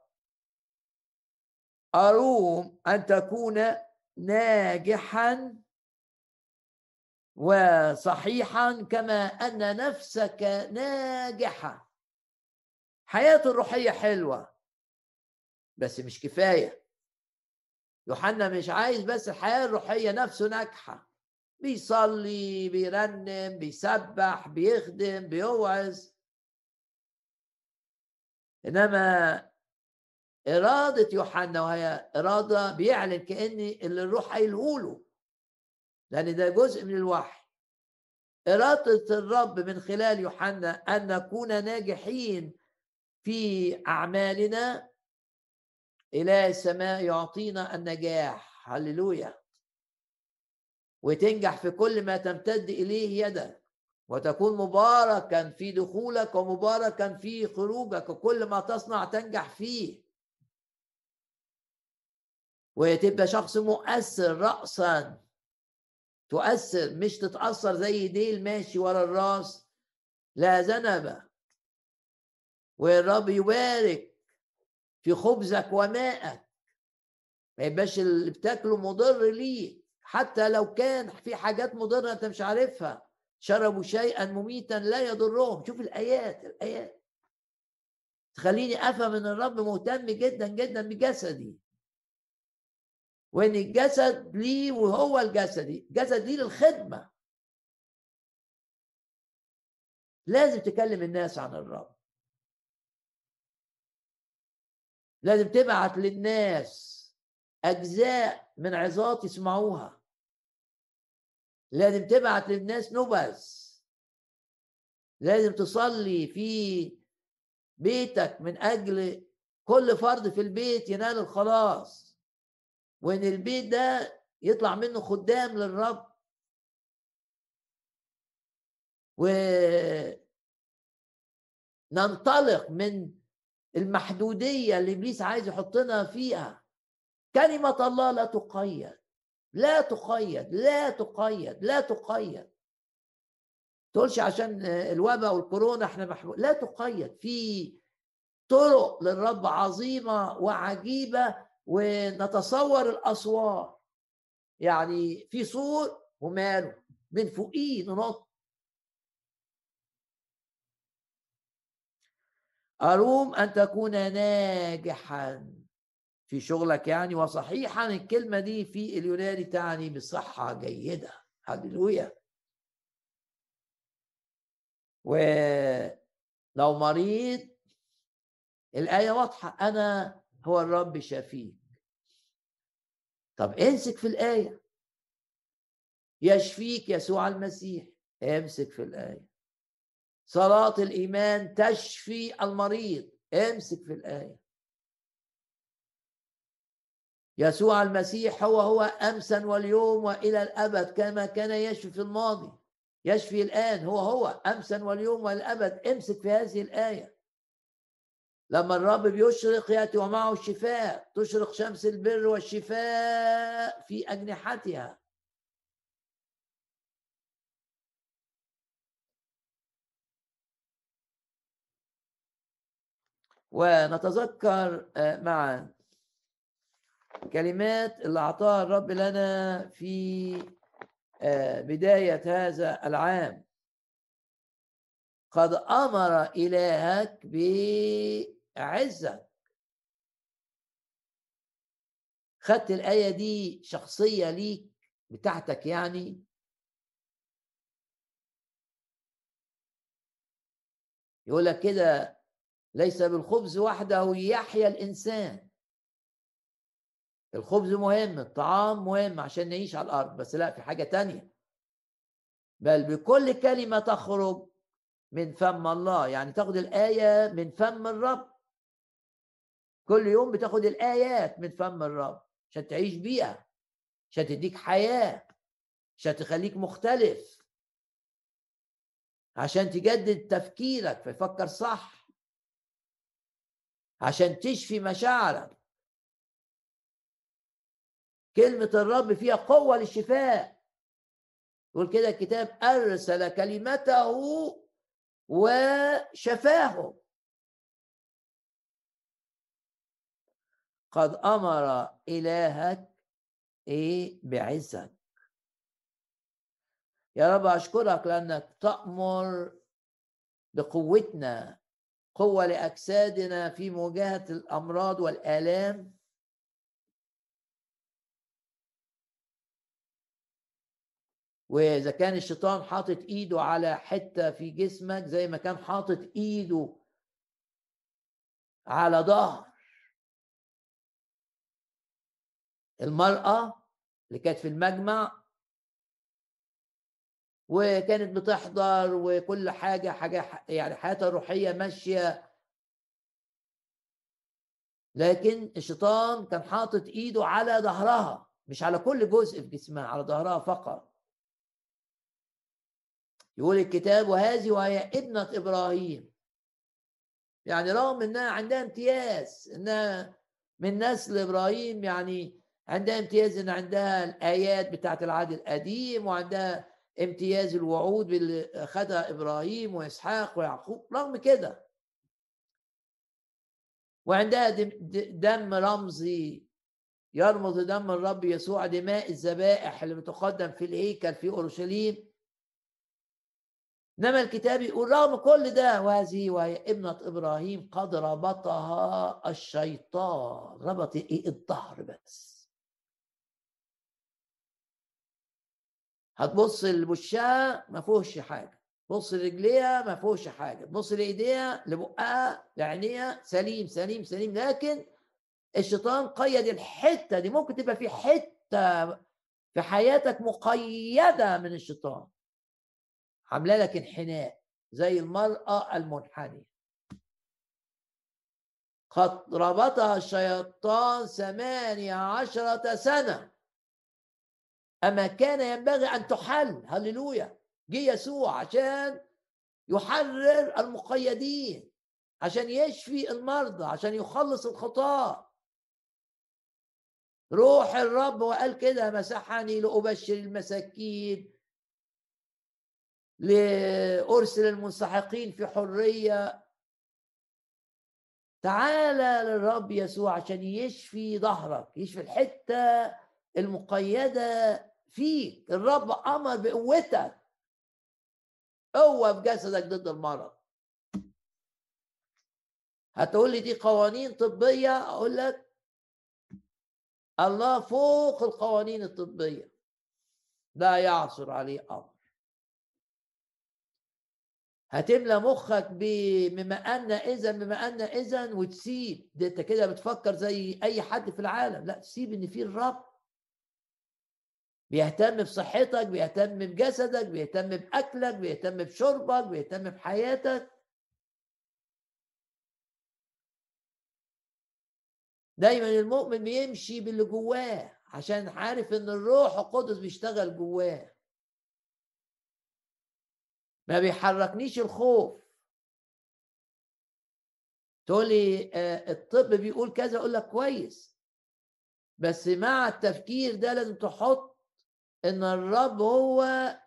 أروم أن تكون ناجحا وصحيحا كما أن نفسك ناجحة. حياة الروحية حلوة بس مش كفاية. يوحنا مش عايز بس الحياة الروحية نفسه ناجحة. بيصلي بيرنم بيسبح بيخدم بيوعظ. إنما إرادة يوحنا وهي إرادة بيعلن كان اللي الروح قايله له. لأن ده جزء من الوحي. إرادة الرب من خلال يوحنا أن نكون ناجحين في أعمالنا اله السماء يعطينا النجاح. هللويا. وتنجح في كل ما تمتد إليه يدك وتكون مباركا في دخولك ومباركا في خروجك وكل ما تصنع تنجح فيه. وتبقى شخص مؤثر رأسا. تؤثر مش تتأثر زي ديل ماشي ورا الرأس. لا ذنب. والرب يبارك في خبزك ومائك. ما يبقاش اللي بتاكله مضر ليك حتى لو كان في حاجات مضرة انت مش عارفها. شربوا شيئا مميتا لا يضرهم. شوف الآيات الآيات. تخليني أفهم إن الرب مهتم جدا جدا بجسدي. وإن الجسد لي وهو الجسدي جسد لي للخدمة. لازم تكلم الناس عن الرب. لازم تبعت للناس أجزاء من عظات يسمعوها. لازم تبعت للناس نبذ. لازم تصلي في بيتك من أجل كل فرد في البيت ينال الخلاص وإن البيت ده يطلع منه خدام للرب. و ننطلق من المحدودية اللي إبليس عايز يحطنا فيها. كلمة الله لا تقيد لا تقيد لا تقيد لا تقيد. تقولش عشان الوباء والكورونا إحنا محبوب لا تقيد. في طرق للرب عظيمة وعجيبة ونتصور الأسوار. يعني في سور وماله من فوقيه ننط. أروم أن تكون ناجحا في شغلك يعني وصحيحا الكلمة دي في اليوناني تعني بصحة جيدة. هللويا. ولو مريض الآية واضحة أنا هو الرب شفيك طب امسك في الآية. يشفيك يسوع المسيح. امسك في الآية. صلاة الإيمان تشفي المريض. امسك في الآية. يسوع المسيح هو هو أمسا واليوم وإلى الأبد كما كان يشفي في الماضي. يشفي الآن هو هو أمسا واليوم والأبد امسك في هذه الآية. لما الرب بيشرق يأتي ومعه الشفاء. تشرق شمس البر والشفاء في أجنحتها. ونتذكر آه، معا كلمات اللي أعطاها الرب لنا في آه، بداية هذا العام. قد أمر إلهك بعزك. خدت الآية دي شخصية ليك بتاعتك يعني. يقول لك كده ليس بالخبز وحده يحيا الإنسان. الخبز مهم الطعام مهم عشان نعيش على الأرض بس لا في حاجة تانية. بل بكل كلمة تخرج من فم الله يعني تاخد الآية من فم الرب. كل يوم بتاخد الآيات من فم الرب عشان تعيش بيها عشان تديك حياة عشان تخليك مختلف عشان تجدد تفكيرك فيفكر صح. عشان تشفي مشاعرك. كلمة الرب فيها قوة للشفاء. يقول كده الكتاب أرسل كلمته وشفاهم قد أمر إلهك إيه؟ بعزك. يا رب أشكرك لأنك تأمر بقوتنا. قوة لأجسادنا في مواجهة الأمراض والآلام. وإذا كان الشيطان حاطط إيده على حتة في جسمك زي ما كان حاطط إيده على ظهر المرأة اللي كانت في المجمع وكانت بتحضر وكل حاجة حاجة يعني حياتها الروحيه ماشية. لكن الشيطان كان حاطط إيده على ظهرها مش على كل جزء في جسمها على ظهرها فقط. يقول الكتاب وهذه وهي ابنة إبراهيم. يعني رغم إنها عندها امتياز إنها من نسل إبراهيم يعني عندها امتياز إن عندها الآيات بتاعت العهد القديم وعندها امتياز الوعود اللي اخذها إبراهيم وإسحاق ويعقوب رغم كده. وعندها دم رمزي يرمز دم الرب يسوع دماء الذبائح اللي بتقدم في الهيكل في أورشليم. إنما الكتاب يقول رغم كل ده وهذه وهي ابنة إبراهيم قد ربطها الشيطان ربط إيه؟ الظهر بس. هتبص لوشها ما فيهوش حاجة بص لرجليها ما فيهوش حاجة تبص لإيديها لبقها لعينيها سليم سليم سليم. لكن الشيطان قيد الحتة دي ممكن تبقى في حتة في حياتك مقيدة من الشيطان. عاملة لك انحناء زي المرأة المنحنية. قد ربطها الشيطان ثمانية عشرة سنة. أما كان ينبغي أن تحل هللويا جه يسوع عشان يحرر المقيدين عشان يشفي المرضى عشان يخلص الخطاة. روح الرب وقال كده مسحني لأبشر المساكين لأرسل المنسحقين في حرية. تعالى للرب يسوع عشان يشفي ظهرك يشفي الحتة المقيدة فيك الرب أمر بقوتك. قوة في جسدك ضد المرض. هتقول لي دي قوانين طبية؟ أقول لك الله فوق القوانين الطبية. لا يعصر عليه أمر. هتملى مخك بما أن اذا بما أن اذا وتسيب. ده أنت كده بتفكر زي أي حد في العالم. لا تسيب إن في الرب بيهتم بصحتك بيهتم بجسدك بيهتم بأكلك بيهتم بشربك بيهتم بحياتك. دايما المؤمن بيمشي باللي جواه عشان عارف إن الروح القدس بيشتغل جواه. ما بيحركنيش الخوف. تقول لي آه، الطب بيقول كذا أقول لك كويس بس مع التفكير ده لازم تحط إن الرب هو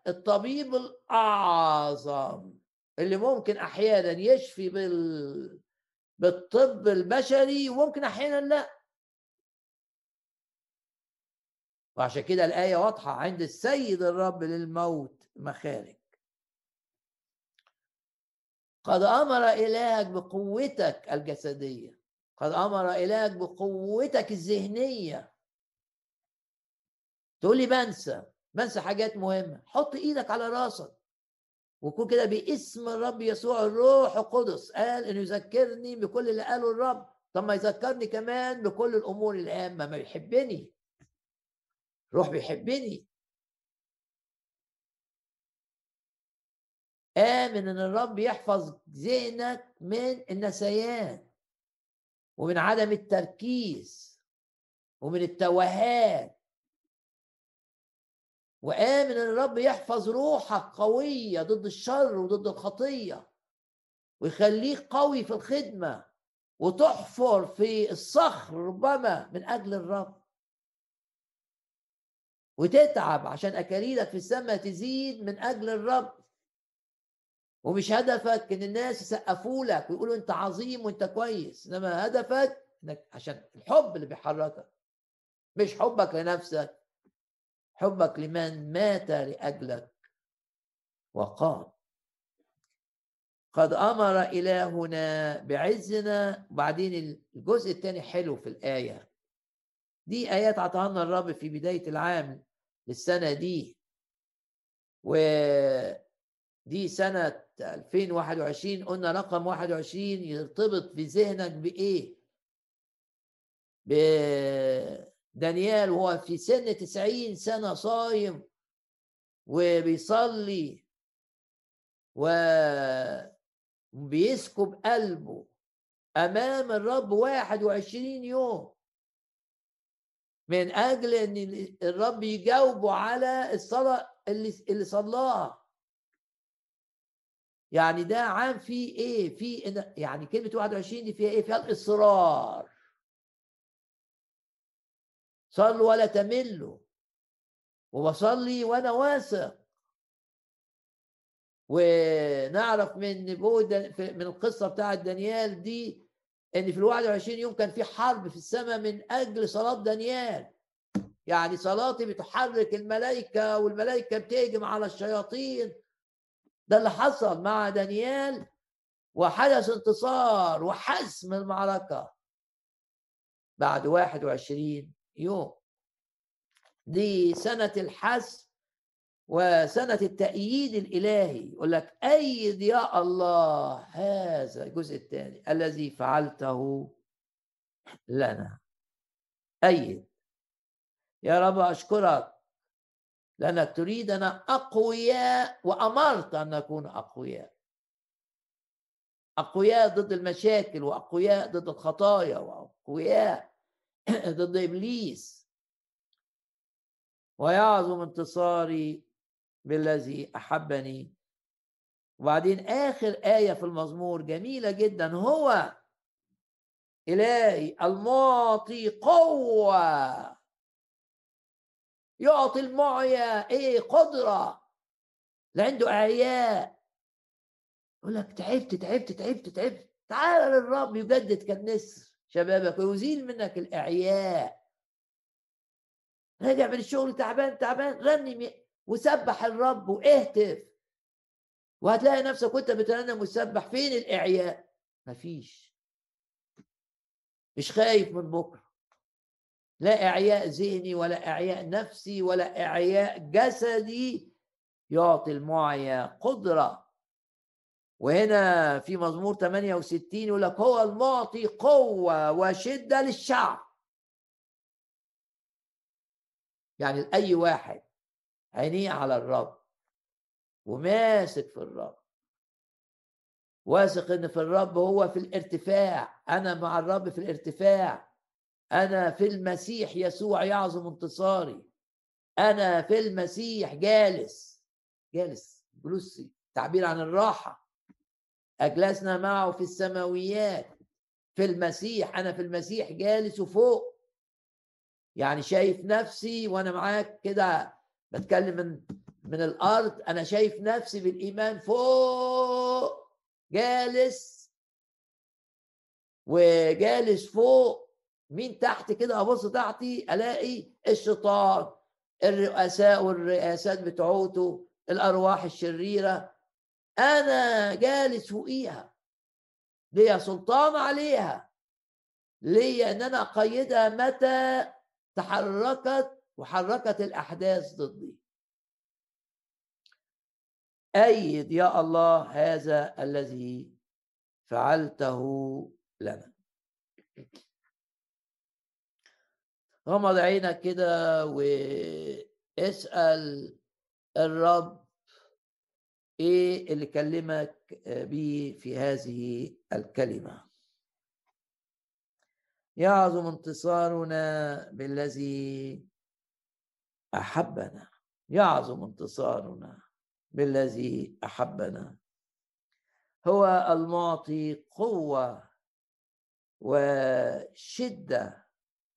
الطبيب الأعظم اللي ممكن أحيانا يشفي بال بالطب البشري وممكن أحيانا لأ. وعشان كده الآية واضحة عند السيد الرب للموت مخارج. قد أمر إلهك بقوتك الجسدية قد أمر إلهك بقوتك الذهنية تقول لي بنسى بنسى حاجات مهمة. حط إيدك على راسك. وكون كده باسم الرب يسوع الروح القدس قال إنه يذكرني بكل اللي قاله الرب. طب ما يذكرني كمان بكل الأمور الهامة. ما يحبني روح بيحبني. آمن إن الرب يحفظ ذهنك من النسيان ومن عدم التركيز ومن التوهان. وآمن إن الرب يحفظ روحك قوية ضد الشر وضد الخطية ويخليك قوي في الخدمة وتحفر في الصخر ربما من أجل الرب. وتتعب عشان أكاليلك في السماء تزيد من أجل الرب. ومش هدفك إن الناس يسقفوا لك ويقولوا أنت عظيم وأنت كويس إنما هدفك إنك عشان الحب اللي بيحركك مش حبك لنفسك حبك لمن مات لأجلك وقام. قد أمر إلهنا بعزنا. وبعدين الجزء الثاني حلو في الآية. دي آيات عطاها لنا الرب في بداية العام للسنة دي. و دي سنة 2021 قلنا رقم 21 يرتبط في ذهنك بإيه؟ بدانيال وهو في سن 90 سنة صايم وبيصلي وبيسكب قلبه أمام الرب 21 يوم. من أجل أن الرب يجاوبه على الصلاة اللي اللي صلاها يعني ده عام فيه إيه؟ في يعني كلمة 21 دي فيها إيه؟ فيها الإصرار. صلوا ولا تملوا. وبصلي وأنا واثق. ونعرف من نبوة من القصة بتاعت دانيال دي إن في ال 21 يوم كان في حرب في السماء من أجل صلاة دانيال. يعني صلاتي بتحرك الملائكة والملائكة بتهجم على الشياطين. ده اللي حصل مع دانيال. وحدث انتصار وحسم المعركة. بعد 21 يوم دي سنة الحسم وسنة التأييد الإلهي. يقول لك أيد يا الله هذا الجزء الثاني الذي فعلته لنا. أيد. يا رب أشكرك لأنك تريدنا أقوياء وأمرت أن نكون أقوياء. أقوياء ضد المشاكل وأقوياء ضد الخطايا وأقوياء [CLEARS THROAT] ضد إبليس. ويعظم انتصاري بالذي أحبني. وبعدين آخر آية في المزمور جميلة جدا. هو إلهي المعطي قوة. يعطي المعيا إيه؟ قدرة. اللي عنده أعياء. يقول لك تعبت تعبت تعبت تعبت. تعال للرب يجدد كالنسر. شبابك ويزيل منك الإعياء. راجع من الشغل تعبان تعبان رنم وسبح الرب واهتف. وهتلاقي نفسك وانت بترنم وتسبح فين الإعياء؟ مفيش. مش خايف من بكرة. لا إعياء ذهني ولا إعياء نفسي ولا إعياء جسدي. يعطي المعيا قدرة. وهنا في مزمور 68 يقول لك هو المعطي قوة وشدة للشعب. يعني لأي واحد عينيه على الرب وماسك في الرب. واثق إن في الرب هو في الارتفاع. أنا مع الرب في الارتفاع. أنا في المسيح يسوع يعظم انتصاري. أنا في المسيح جالس. جالس. جلوس تعبير عن الراحة. أجلسنا معه في السماويات. في المسيح أنا في المسيح جالس وفوق يعني شايف نفسي وأنا معاك كده بتكلم من من الأرض أنا شايف نفسي بالإيمان فوق. جالس. وجالس فوق. مين تحت كده؟ أبص تحتي ألاقي الشيطان. الرؤساء والرئاسات بتوعته الأرواح الشريرة. أنا جالس فوقيها. ليا سلطان عليها. ليا إن أنا أقيدها متى تحركت وحركت الأحداث ضدي. أيد يا الله هذا الذي فعلته لنا. غمض عينك كده واسأل الرب إيه اللي كلمك بيه في هذه الكلمة؟ يعظم انتصارنا بالذي أحبنا. يعظم انتصارنا بالذي أحبنا. هو المعطي قوة وشدة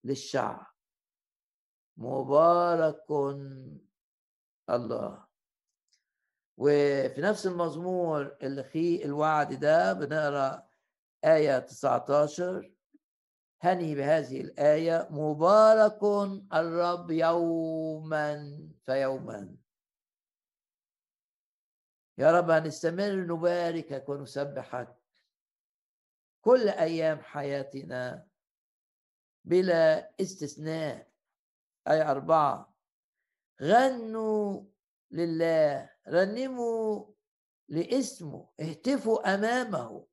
للشعب. مبارك الله. وفي نفس المزمور اللي فيه الوعد ده بنقرأ آية 19 هني بهذه الآية مبارك الرب يوما فيوما يا رب هنستمر نباركك ونسبحك كل أيام حياتنا بلا استثناء. أي أربعة غنوا لله رنموا لاسمه اهتفوا أمامه.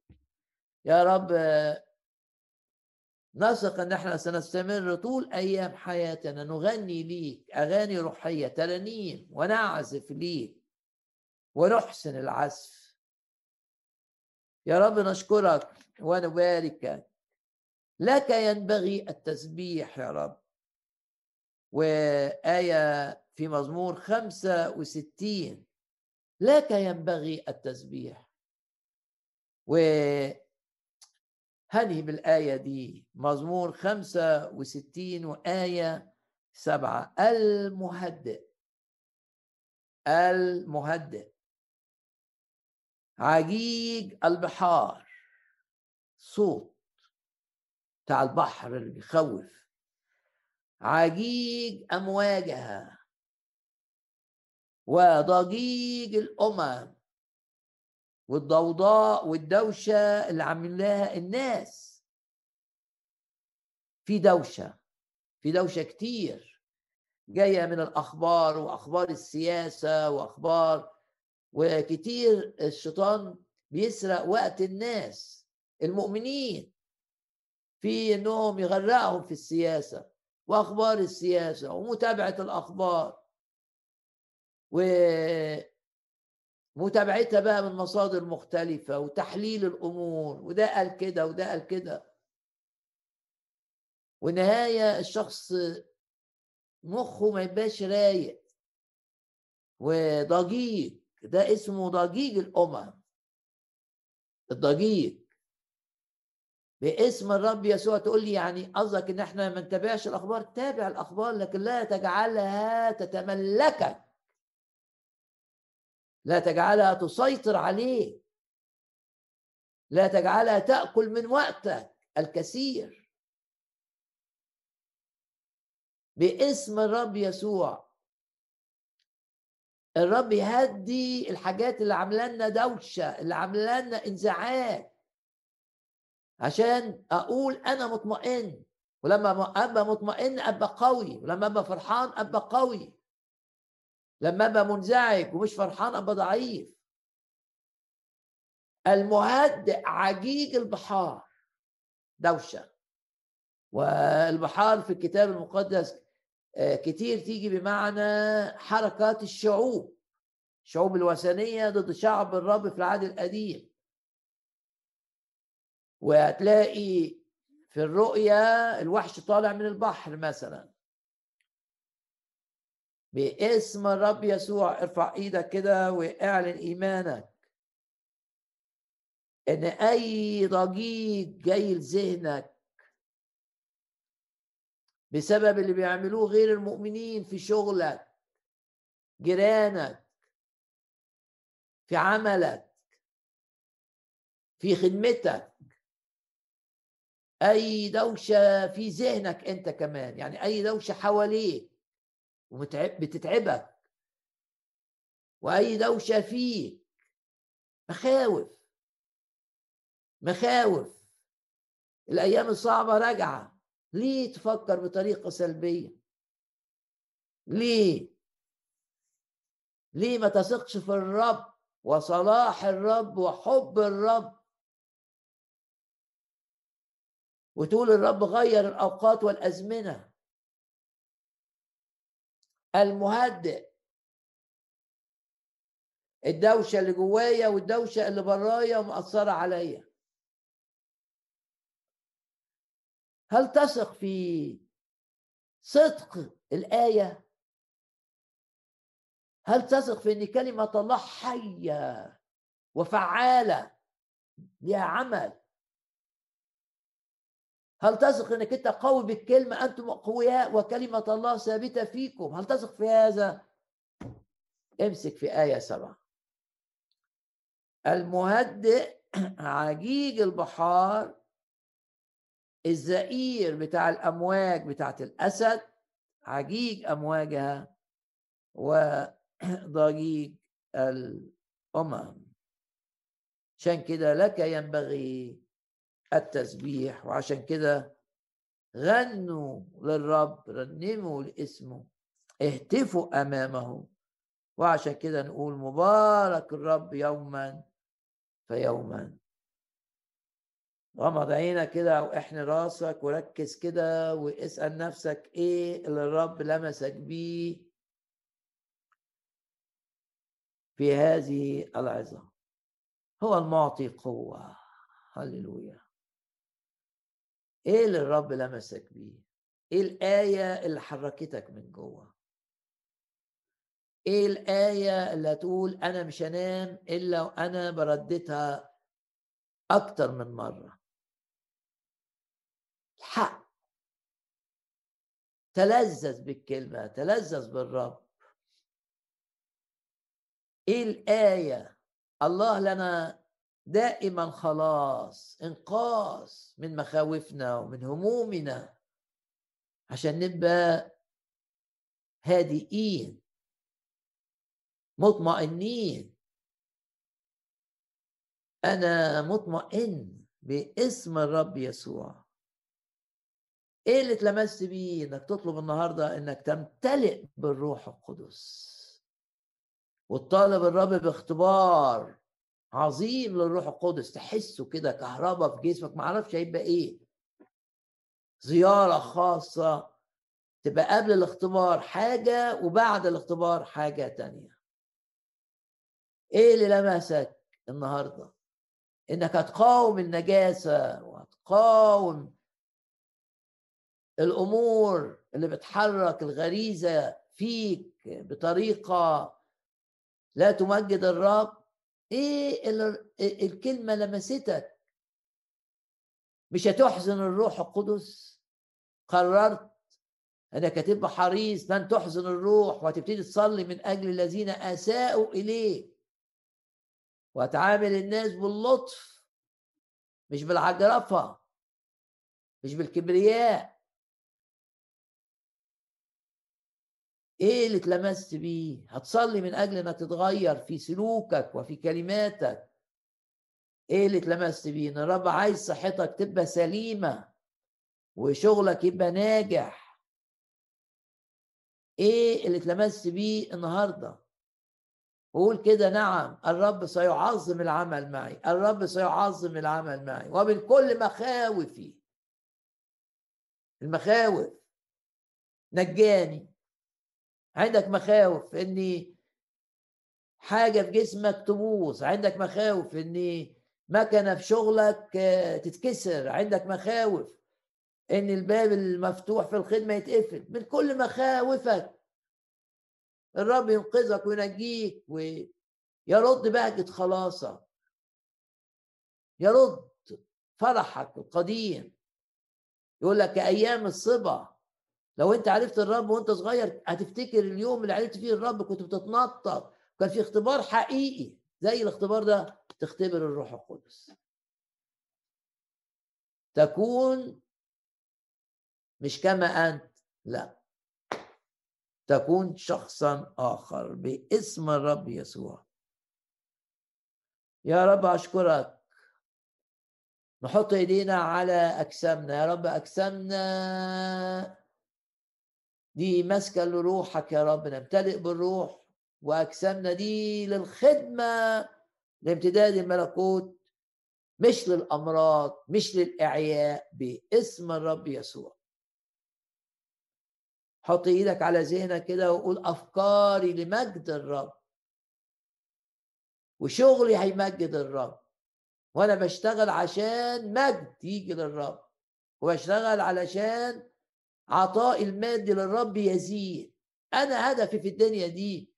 يا رب نثق أن إحنا سنستمر طول أيام حياتنا. نغني ليك أغاني روحية ترانيم ونعزف ليك ونحسن العزف. يا رب نشكرك ونباركك لك ينبغي التسبيح يا رب. وآية في مزمور خمسة وستين. لك ينبغي التسبيح. وهني بالآية دي مزمور خمسة وستين وآية سبعة. المهدئ المهدئ. عجيج البحار صوت بتاع البحر اللي بيخوف. عجيج أمواجها. وضجيج الأمم والضوضاء والدوشة اللي عاملاها الناس. في دوشة في دوشة كتير جاية من الأخبار وأخبار السياسة وأخبار وكتير الشيطان بيسرق وقت الناس المؤمنين في إنهم يغرقهم في السياسة وأخبار السياسة ومتابعة الأخبار. ومتابعتها بقى من مصادر مختلفة وتحليل الأمور وده قال كده وده قال كده. والنهاية الشخص مخه ما يبقاش رايق. وضجيج ده اسمه ضجيج الأمم. الضجيج. باسم الرب يسوع تقول لي يعني قصدك إن إحنا ما نتابعش الأخبار؟ تابع الأخبار لكن لا تجعلها تتملكك. لا تجعلها تسيطر عليك لا تجعلها تأكل من وقتك الكثير. باسم الرب يسوع. الرب يهدي الحاجات اللي عاملة لنا دوشة اللي عاملة لنا انزعاج. عشان أقول أنا مطمئن ولما أبقى مطمئن أبقى قوي ولما أبقى فرحان أبقى قوي. لما أبقى منزعج ومش فرحان أبقى ضعيف. المهدئ عجيج البحار. دوشة. والبحار في الكتاب المقدس آه، كتير تيجي بمعنى حركات الشعوب. الشعوب الوثنية ضد شعب الرب في العهد القديم. وهتلاقي في الرؤية الوحش طالع من البحر مثلا. باسم الرب يسوع ارفع إيدك كده واعلن ايمانك. إن أي ضجيج جاي لذهنك بسبب اللي بيعملوه غير المؤمنين في شغلك جيرانك في عملك في خدمتك. أي دوشة في ذهنك أنت كمان يعني أي دوشة حواليك. بتتعبك. وأي دوشة فيك. مخاوف. مخاوف. الأيام الصعبة راجعة. ليه تفكر بطريقة سلبية؟ ليه؟ ليه ما تثقش في الرب وصلاح الرب وحب الرب؟ وتقول الرب غير الأوقات والأزمنة. المهدئ. الدوشة اللي جوايا والدوشة اللي برايا ومأثرة عليا. هل تثق في صدق الآية؟ هل تثق في إن كلمة الله حية وفعالة لها عمل؟ هل تثق إنك أنت قوي بالكلمة؟ أنتم أقوياء وكلمة الله ثابتة فيكم. هل تثق في هذا؟ امسك في آية سبعة. المهدئ [CLEARS THROAT] عجيج البحار. الزئير بتاع الأمواج بتاعت الأسد عجيج أمواجها وضجيج [CLEARS THROAT] الأمم. عشان كده لك ينبغي التسبيح وعشان كده غنوا للرب رنموا لاسمه اهتفوا أمامه. وعشان كده نقول مبارك الرب يوما فيوما. غمض عينك كده واحن راسك وركز كده واسأل نفسك إيه اللي الرب لمسك بيه في هذه العظة. هو المعطي قوة. هللويا. إيه اللي الرب لمسك بيه؟ إيه الآية اللي حركتك من جوه؟ إيه الآية اللي هتقول أنا مش هنام إلا وأنا برددها أكتر من مرة؟ الحق. تلذذ بالكلمة تلذذ بالرب. إيه الآية؟ الله لنا دائما خلاص انقاذ من مخاوفنا ومن همومنا. عشان نبقى هادئين مطمئنين. أنا مطمئن باسم الرب يسوع. إيه اللي اتلمست بيه؟ إنك تطلب النهارده إنك تمتلئ بالروح القدس. وتطالب الرب باختبار عظيم للروح القدس تحسه كده كهرباء في جسمك ما أعرفش هيبقى إيه. زيارة خاصة تبقى قبل الاختبار حاجة وبعد الاختبار حاجة تانية. إيه اللي لمسك النهارده؟ انك هتقاوم النجاسة وهتقاوم الأمور اللي بتحرك الغريزة فيك بطريقة لا تمجد الرب. إيه الكلمة لمستك؟ مش هتحزن الروح القدس؟ قررت إنك هتبقى حريص؟ لن تحزن الروح وهتبتدي تصلي من أجل الذين أساءوا اليه وهتعامل الناس باللطف مش بالعجرفة مش بالكبرياء. إيه اللي اتلمست بيه؟ هتصلي من أجل إنك تتغير في سلوكك وفي كلماتك. إيه اللي اتلمست بيه؟ إن الرب عايز صحتك تبقى سليمة وشغلك يبقى ناجح. إيه اللي اتلمست بيه النهارده؟ قول كده نعم الرب سيعظم العمل معي. الرب سيعظم العمل معي. وبالكل مخاوفي. المخاوف. نجاني. عندك مخاوف اني حاجة في جسمك تبوظ عندك مخاوف إن مكنة في شغلك تتكسر عندك مخاوف إن الباب المفتوح في الخدمة يتقفل. من كل مخاوفك الرب ينقذك وينجيك ويرد بهجة خلاصك يرد فرحك القديم. يقول لك أيام الصبا لو انت عرفت الرب وانت صغير هتفتكر اليوم اللي عرفت فيه الرب كنت بتتنطط. كان في اختبار حقيقي. زي الاختبار ده تختبر الروح القدس. تكون مش كما أنت لا. تكون شخصا آخر باسم الرب يسوع. يا رب أشكرك. نحط إيدينا على أجسامنا. يا رب أجسامنا دي ماسكة لروحك يا رب نمتلئ بالروح وأجسامنا دي للخدمة لامتداد الملكوت مش للأمراض مش للإعياء باسم الرب يسوع. حط إيدك على ذهنك كده وقول أفكاري لمجد الرب. وشغلي هيمجد الرب. وأنا بشتغل عشان مجد يجي للرب. وبشتغل علشان عطاء المادي للرب يزيد. أنا هدفي في الدنيا دي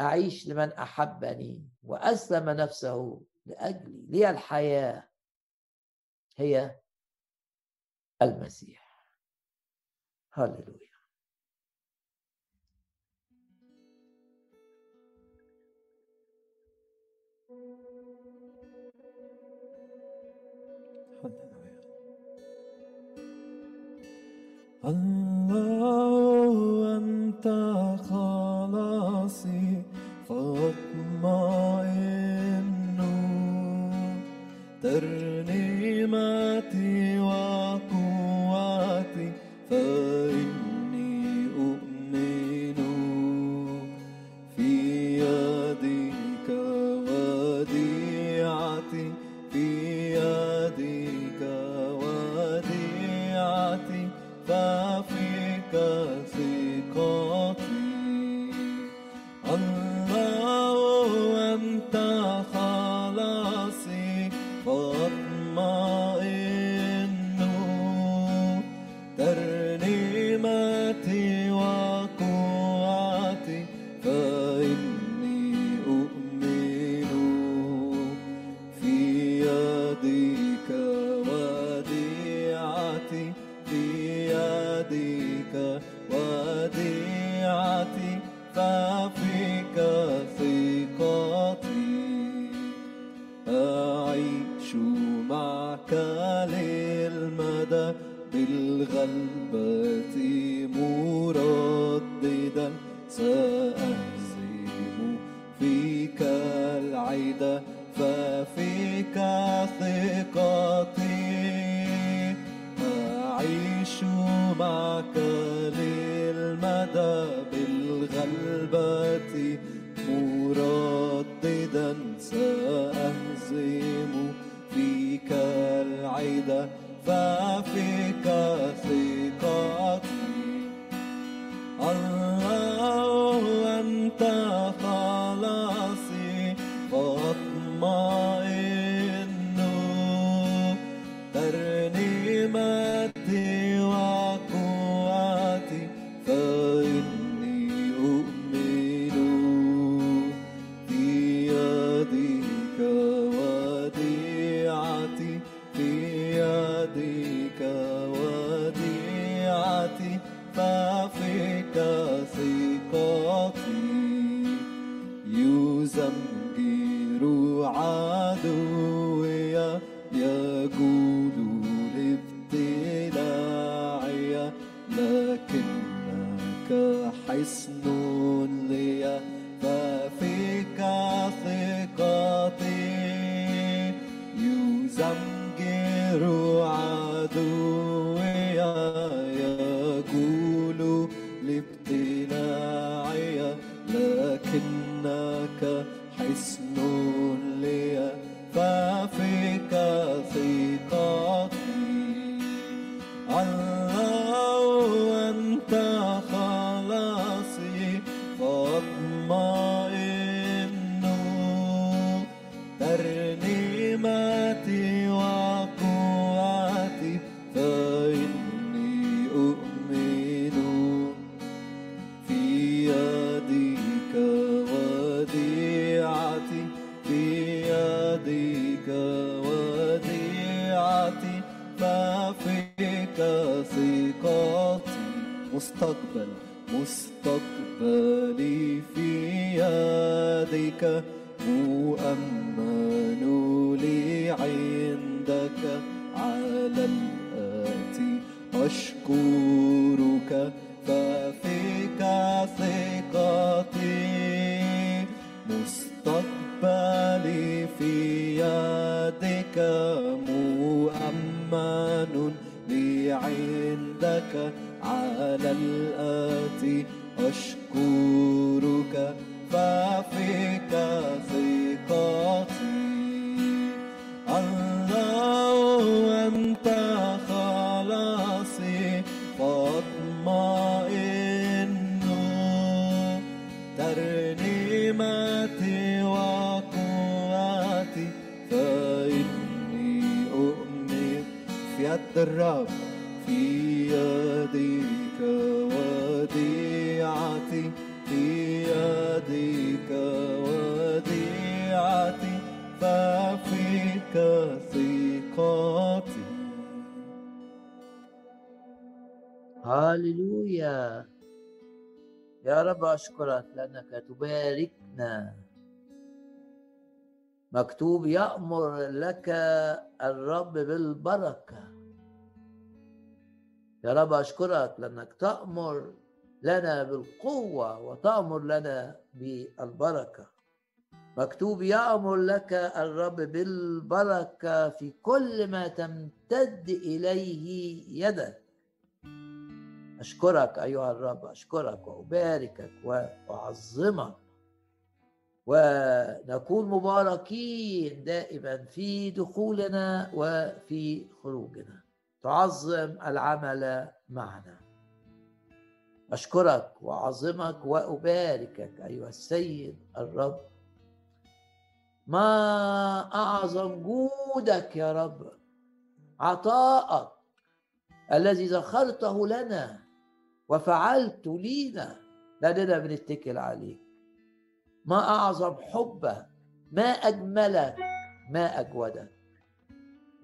أعيش لمن أحبني وأسلم نفسه لأجلي لي الحياة هي المسيح. هللويا. الله أنت خلاصي فاطمئن ترنيمتي وقوتي te عندك على الآتي أشكرك ففيك ثقتي. مستقبلي في يدك مؤمن لي عندك على الآتي أشكرك ففيك ثقتي الرب في يديك وديعتي في يديك وديعتي ففيك ثقتي. هاليلويا. يا رب أشكرك لأنك تباركنا. مكتوب يأمر لك الرب بالبركة. يا رب أشكرك لأنك تأمر لنا بالقوة وتأمر لنا بالبركة. مكتوب يأمر لك الرب بالبركة في كل ما تمتد إليه يدك. أشكرك أيها الرب أشكرك وأباركك وأعظمك. ونكون مباركين دائما في دخولنا وفي خروجنا. تعظم العمل معنا. أشكرك وأعظمك وأباركك أيها السيد الرب. ما أعظم جودك يا رب؟ عطاءك الذي ذخرته لنا وفعلت لينا لأننا بنتكل عليك. ما أعظم حبك؟ ما أجملك؟ ما أجودك.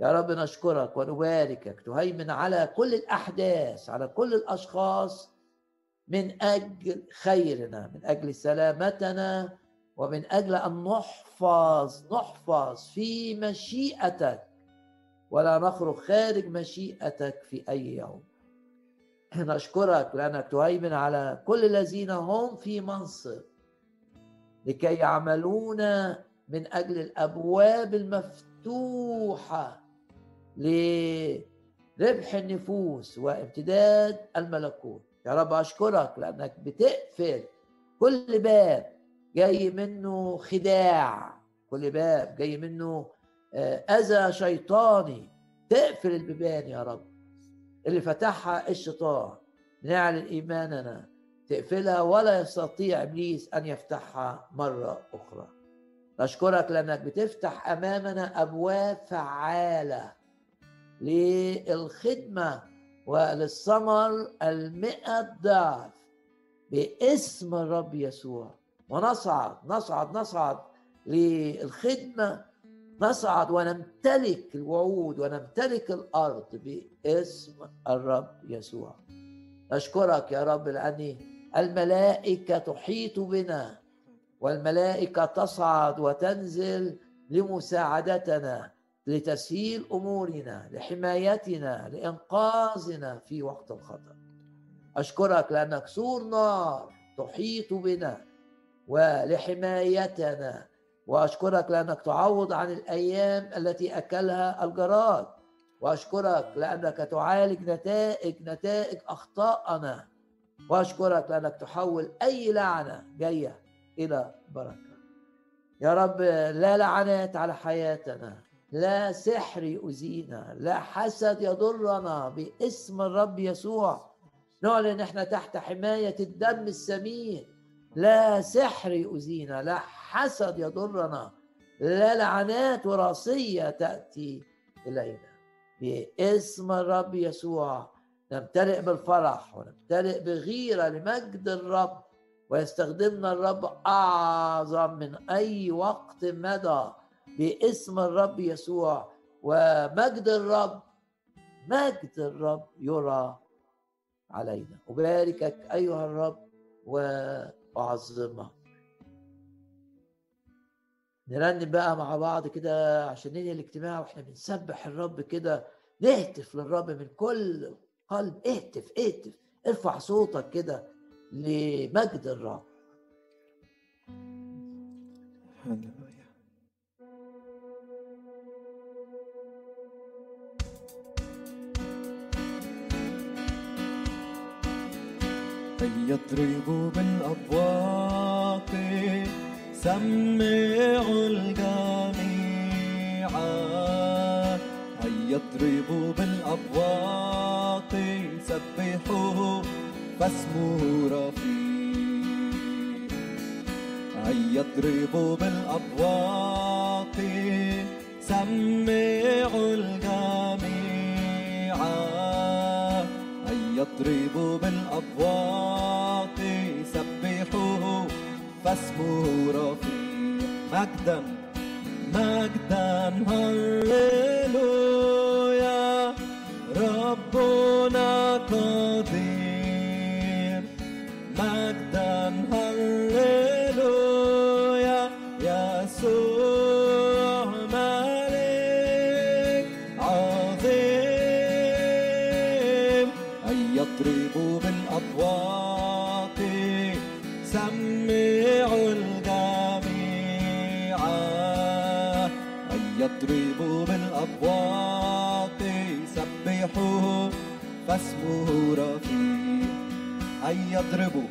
يا رب نشكرك ونباركك تهيمن على كل الأحداث على كل الأشخاص من أجل خيرنا من أجل سلامتنا ومن أجل أن نحفظ نحفظ في مشيئتك. ولا نخرج خارج مشيئتك في أي يوم. نشكرك لأنك تهيمن على كل الذين هم في منصب. لكي يعملون من أجل الأبواب المفتوحة. لربح النفوس وامتداد الملكوت. يا رب أشكرك لأنك بتقفل كل باب جاي منه خداع كل باب جاي منه أذى شيطاني. تقفل البيبان يا رب. اللي فتحها الشيطان. نعلن إيماننا. تقفلها ولا يستطيع إبليس أن يفتحها مرة أخرى. نشكرك لأنك بتفتح أمامنا أبواب فعالة. للخدمة وللثمر المئة ضعف باسم الرب يسوع. ونصعد نصعد نصعد للخدمة. نصعد ونمتلك الوعود ونمتلك الأرض باسم الرب يسوع. نشكرك يا رب لأن الملائكة تحيط بنا والملائكة تصعد وتنزل لمساعدتنا. لتسهيل أمورنا لحمايتنا لإنقاذنا في وقت الخطر. أشكرك لأنك سور نار تحيط بنا ولحمايتنا وأشكرك لأنك تعوض عن الأيام التي أكلها الجراد. وأشكرك لأنك تعالج نتائج نتائج أخطائنا. وأشكرك لأنك تحول أي لعنة جاية إلى بركة. يا رب لا لعنات على حياتنا. لا سحر يؤذينا لا حسد يضرنا باسم الرب يسوع. نعلن إحنا تحت حماية الدم السمين. لا سحر يؤذينا لا حسد يضرنا لا لعنات وراثية تأتي إلينا. باسم الرب يسوع نمتلئ بالفرح ونمتلئ بغيرة لمجد الرب ويستخدمنا الرب أعظم من أي وقت مدى باسم الرب يسوع. ومجد الرب مجد الرب يرى علينا. أباركك أيها الرب وأعظمك. نرنم بقى مع بعض كده عشان ننهي الاجتماع وإحنا بنسبح الرب كده. نهتف للرب من كل قلب. اهتف اهتف. ارفع صوتك كده لمجد الرب. يضرب بالأبواق. سمعوا الجميع. يضرب بالأبواق؟ سبحوه فاسمه رفيع يضرب بالأبواق؟ سمعوا الجميع. يضرب بالأبواق سبحوه فاسمه رفيع مجدا مجدا هللويا فاسمه رفيع أن يضربوا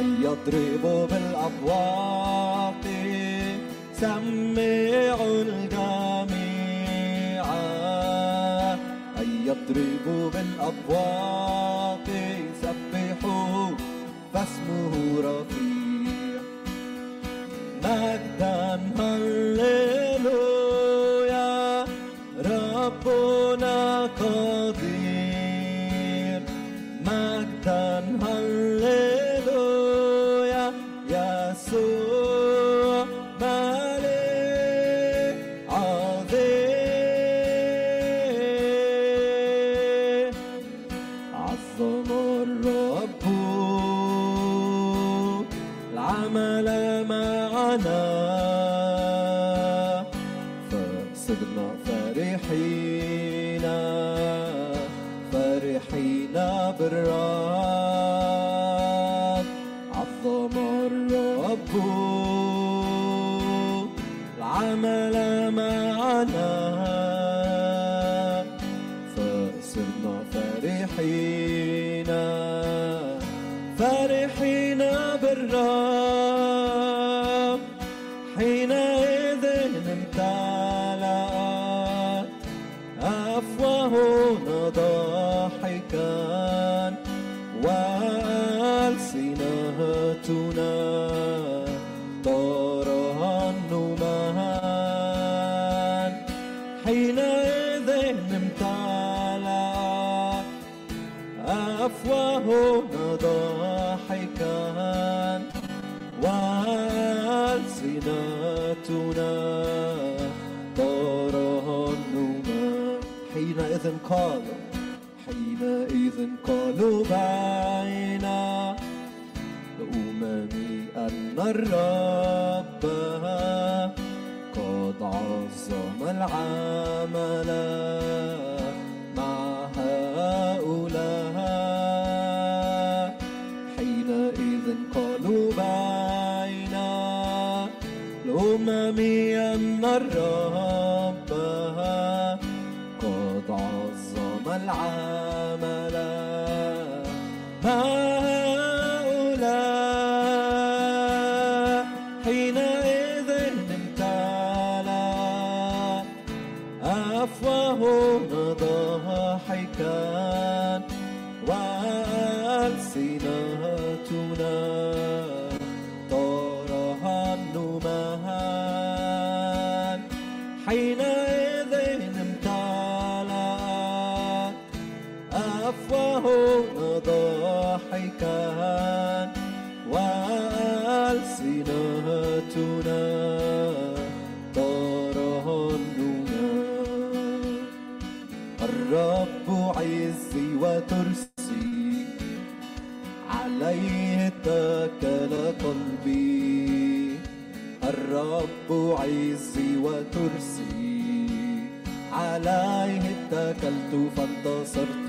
أن يضربوا بالأبواق سمعوا الجميع أن يضربوا بالأبواق سبحوه فاسمه رفيع عظم العمل مع هؤلاء. حينئذ قالوا بين الأمم أن الرب عزي وترسي. عليه اتكلت فانتصرت.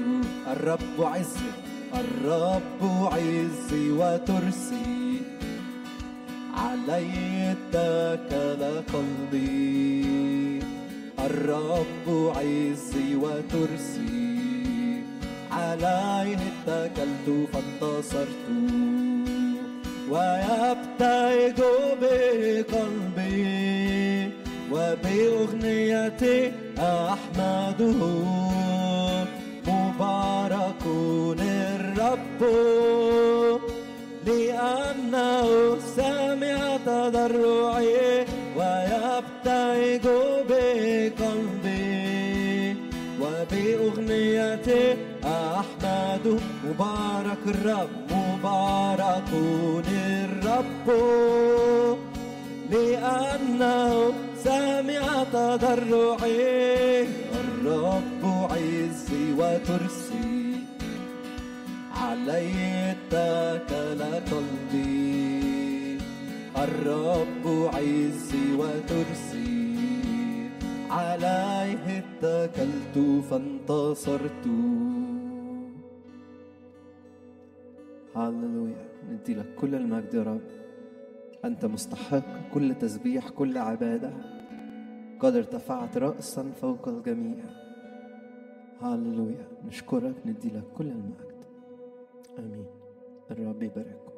الرب عزي الرب عزي وترسي. عليه اتكل قلبي. الرب عزي وترسي. عليه اتكلت فانتصرت. ويبتهج بقلبي. وبأغنيتي أحمده مبارك الرب لأنه سمع تضرعي ويبتهج بقلبي. وبأغنيتي أحمده مبارك الرب مبارك الرب لأنه سمع تضرعي. الرب عزي وترسي. عليه اتكل قلبي. الرب عزي وترسي. عليه اتكلت فانتصرت. هللويا. ندي لك كل المجد يا رب. أنت مستحق كل تسبيح كل عبادة. قد ارتفعت رأسا فوق الجميع. هللويا نشكرك ندي لك كل المجد. آمين. الرب يبارك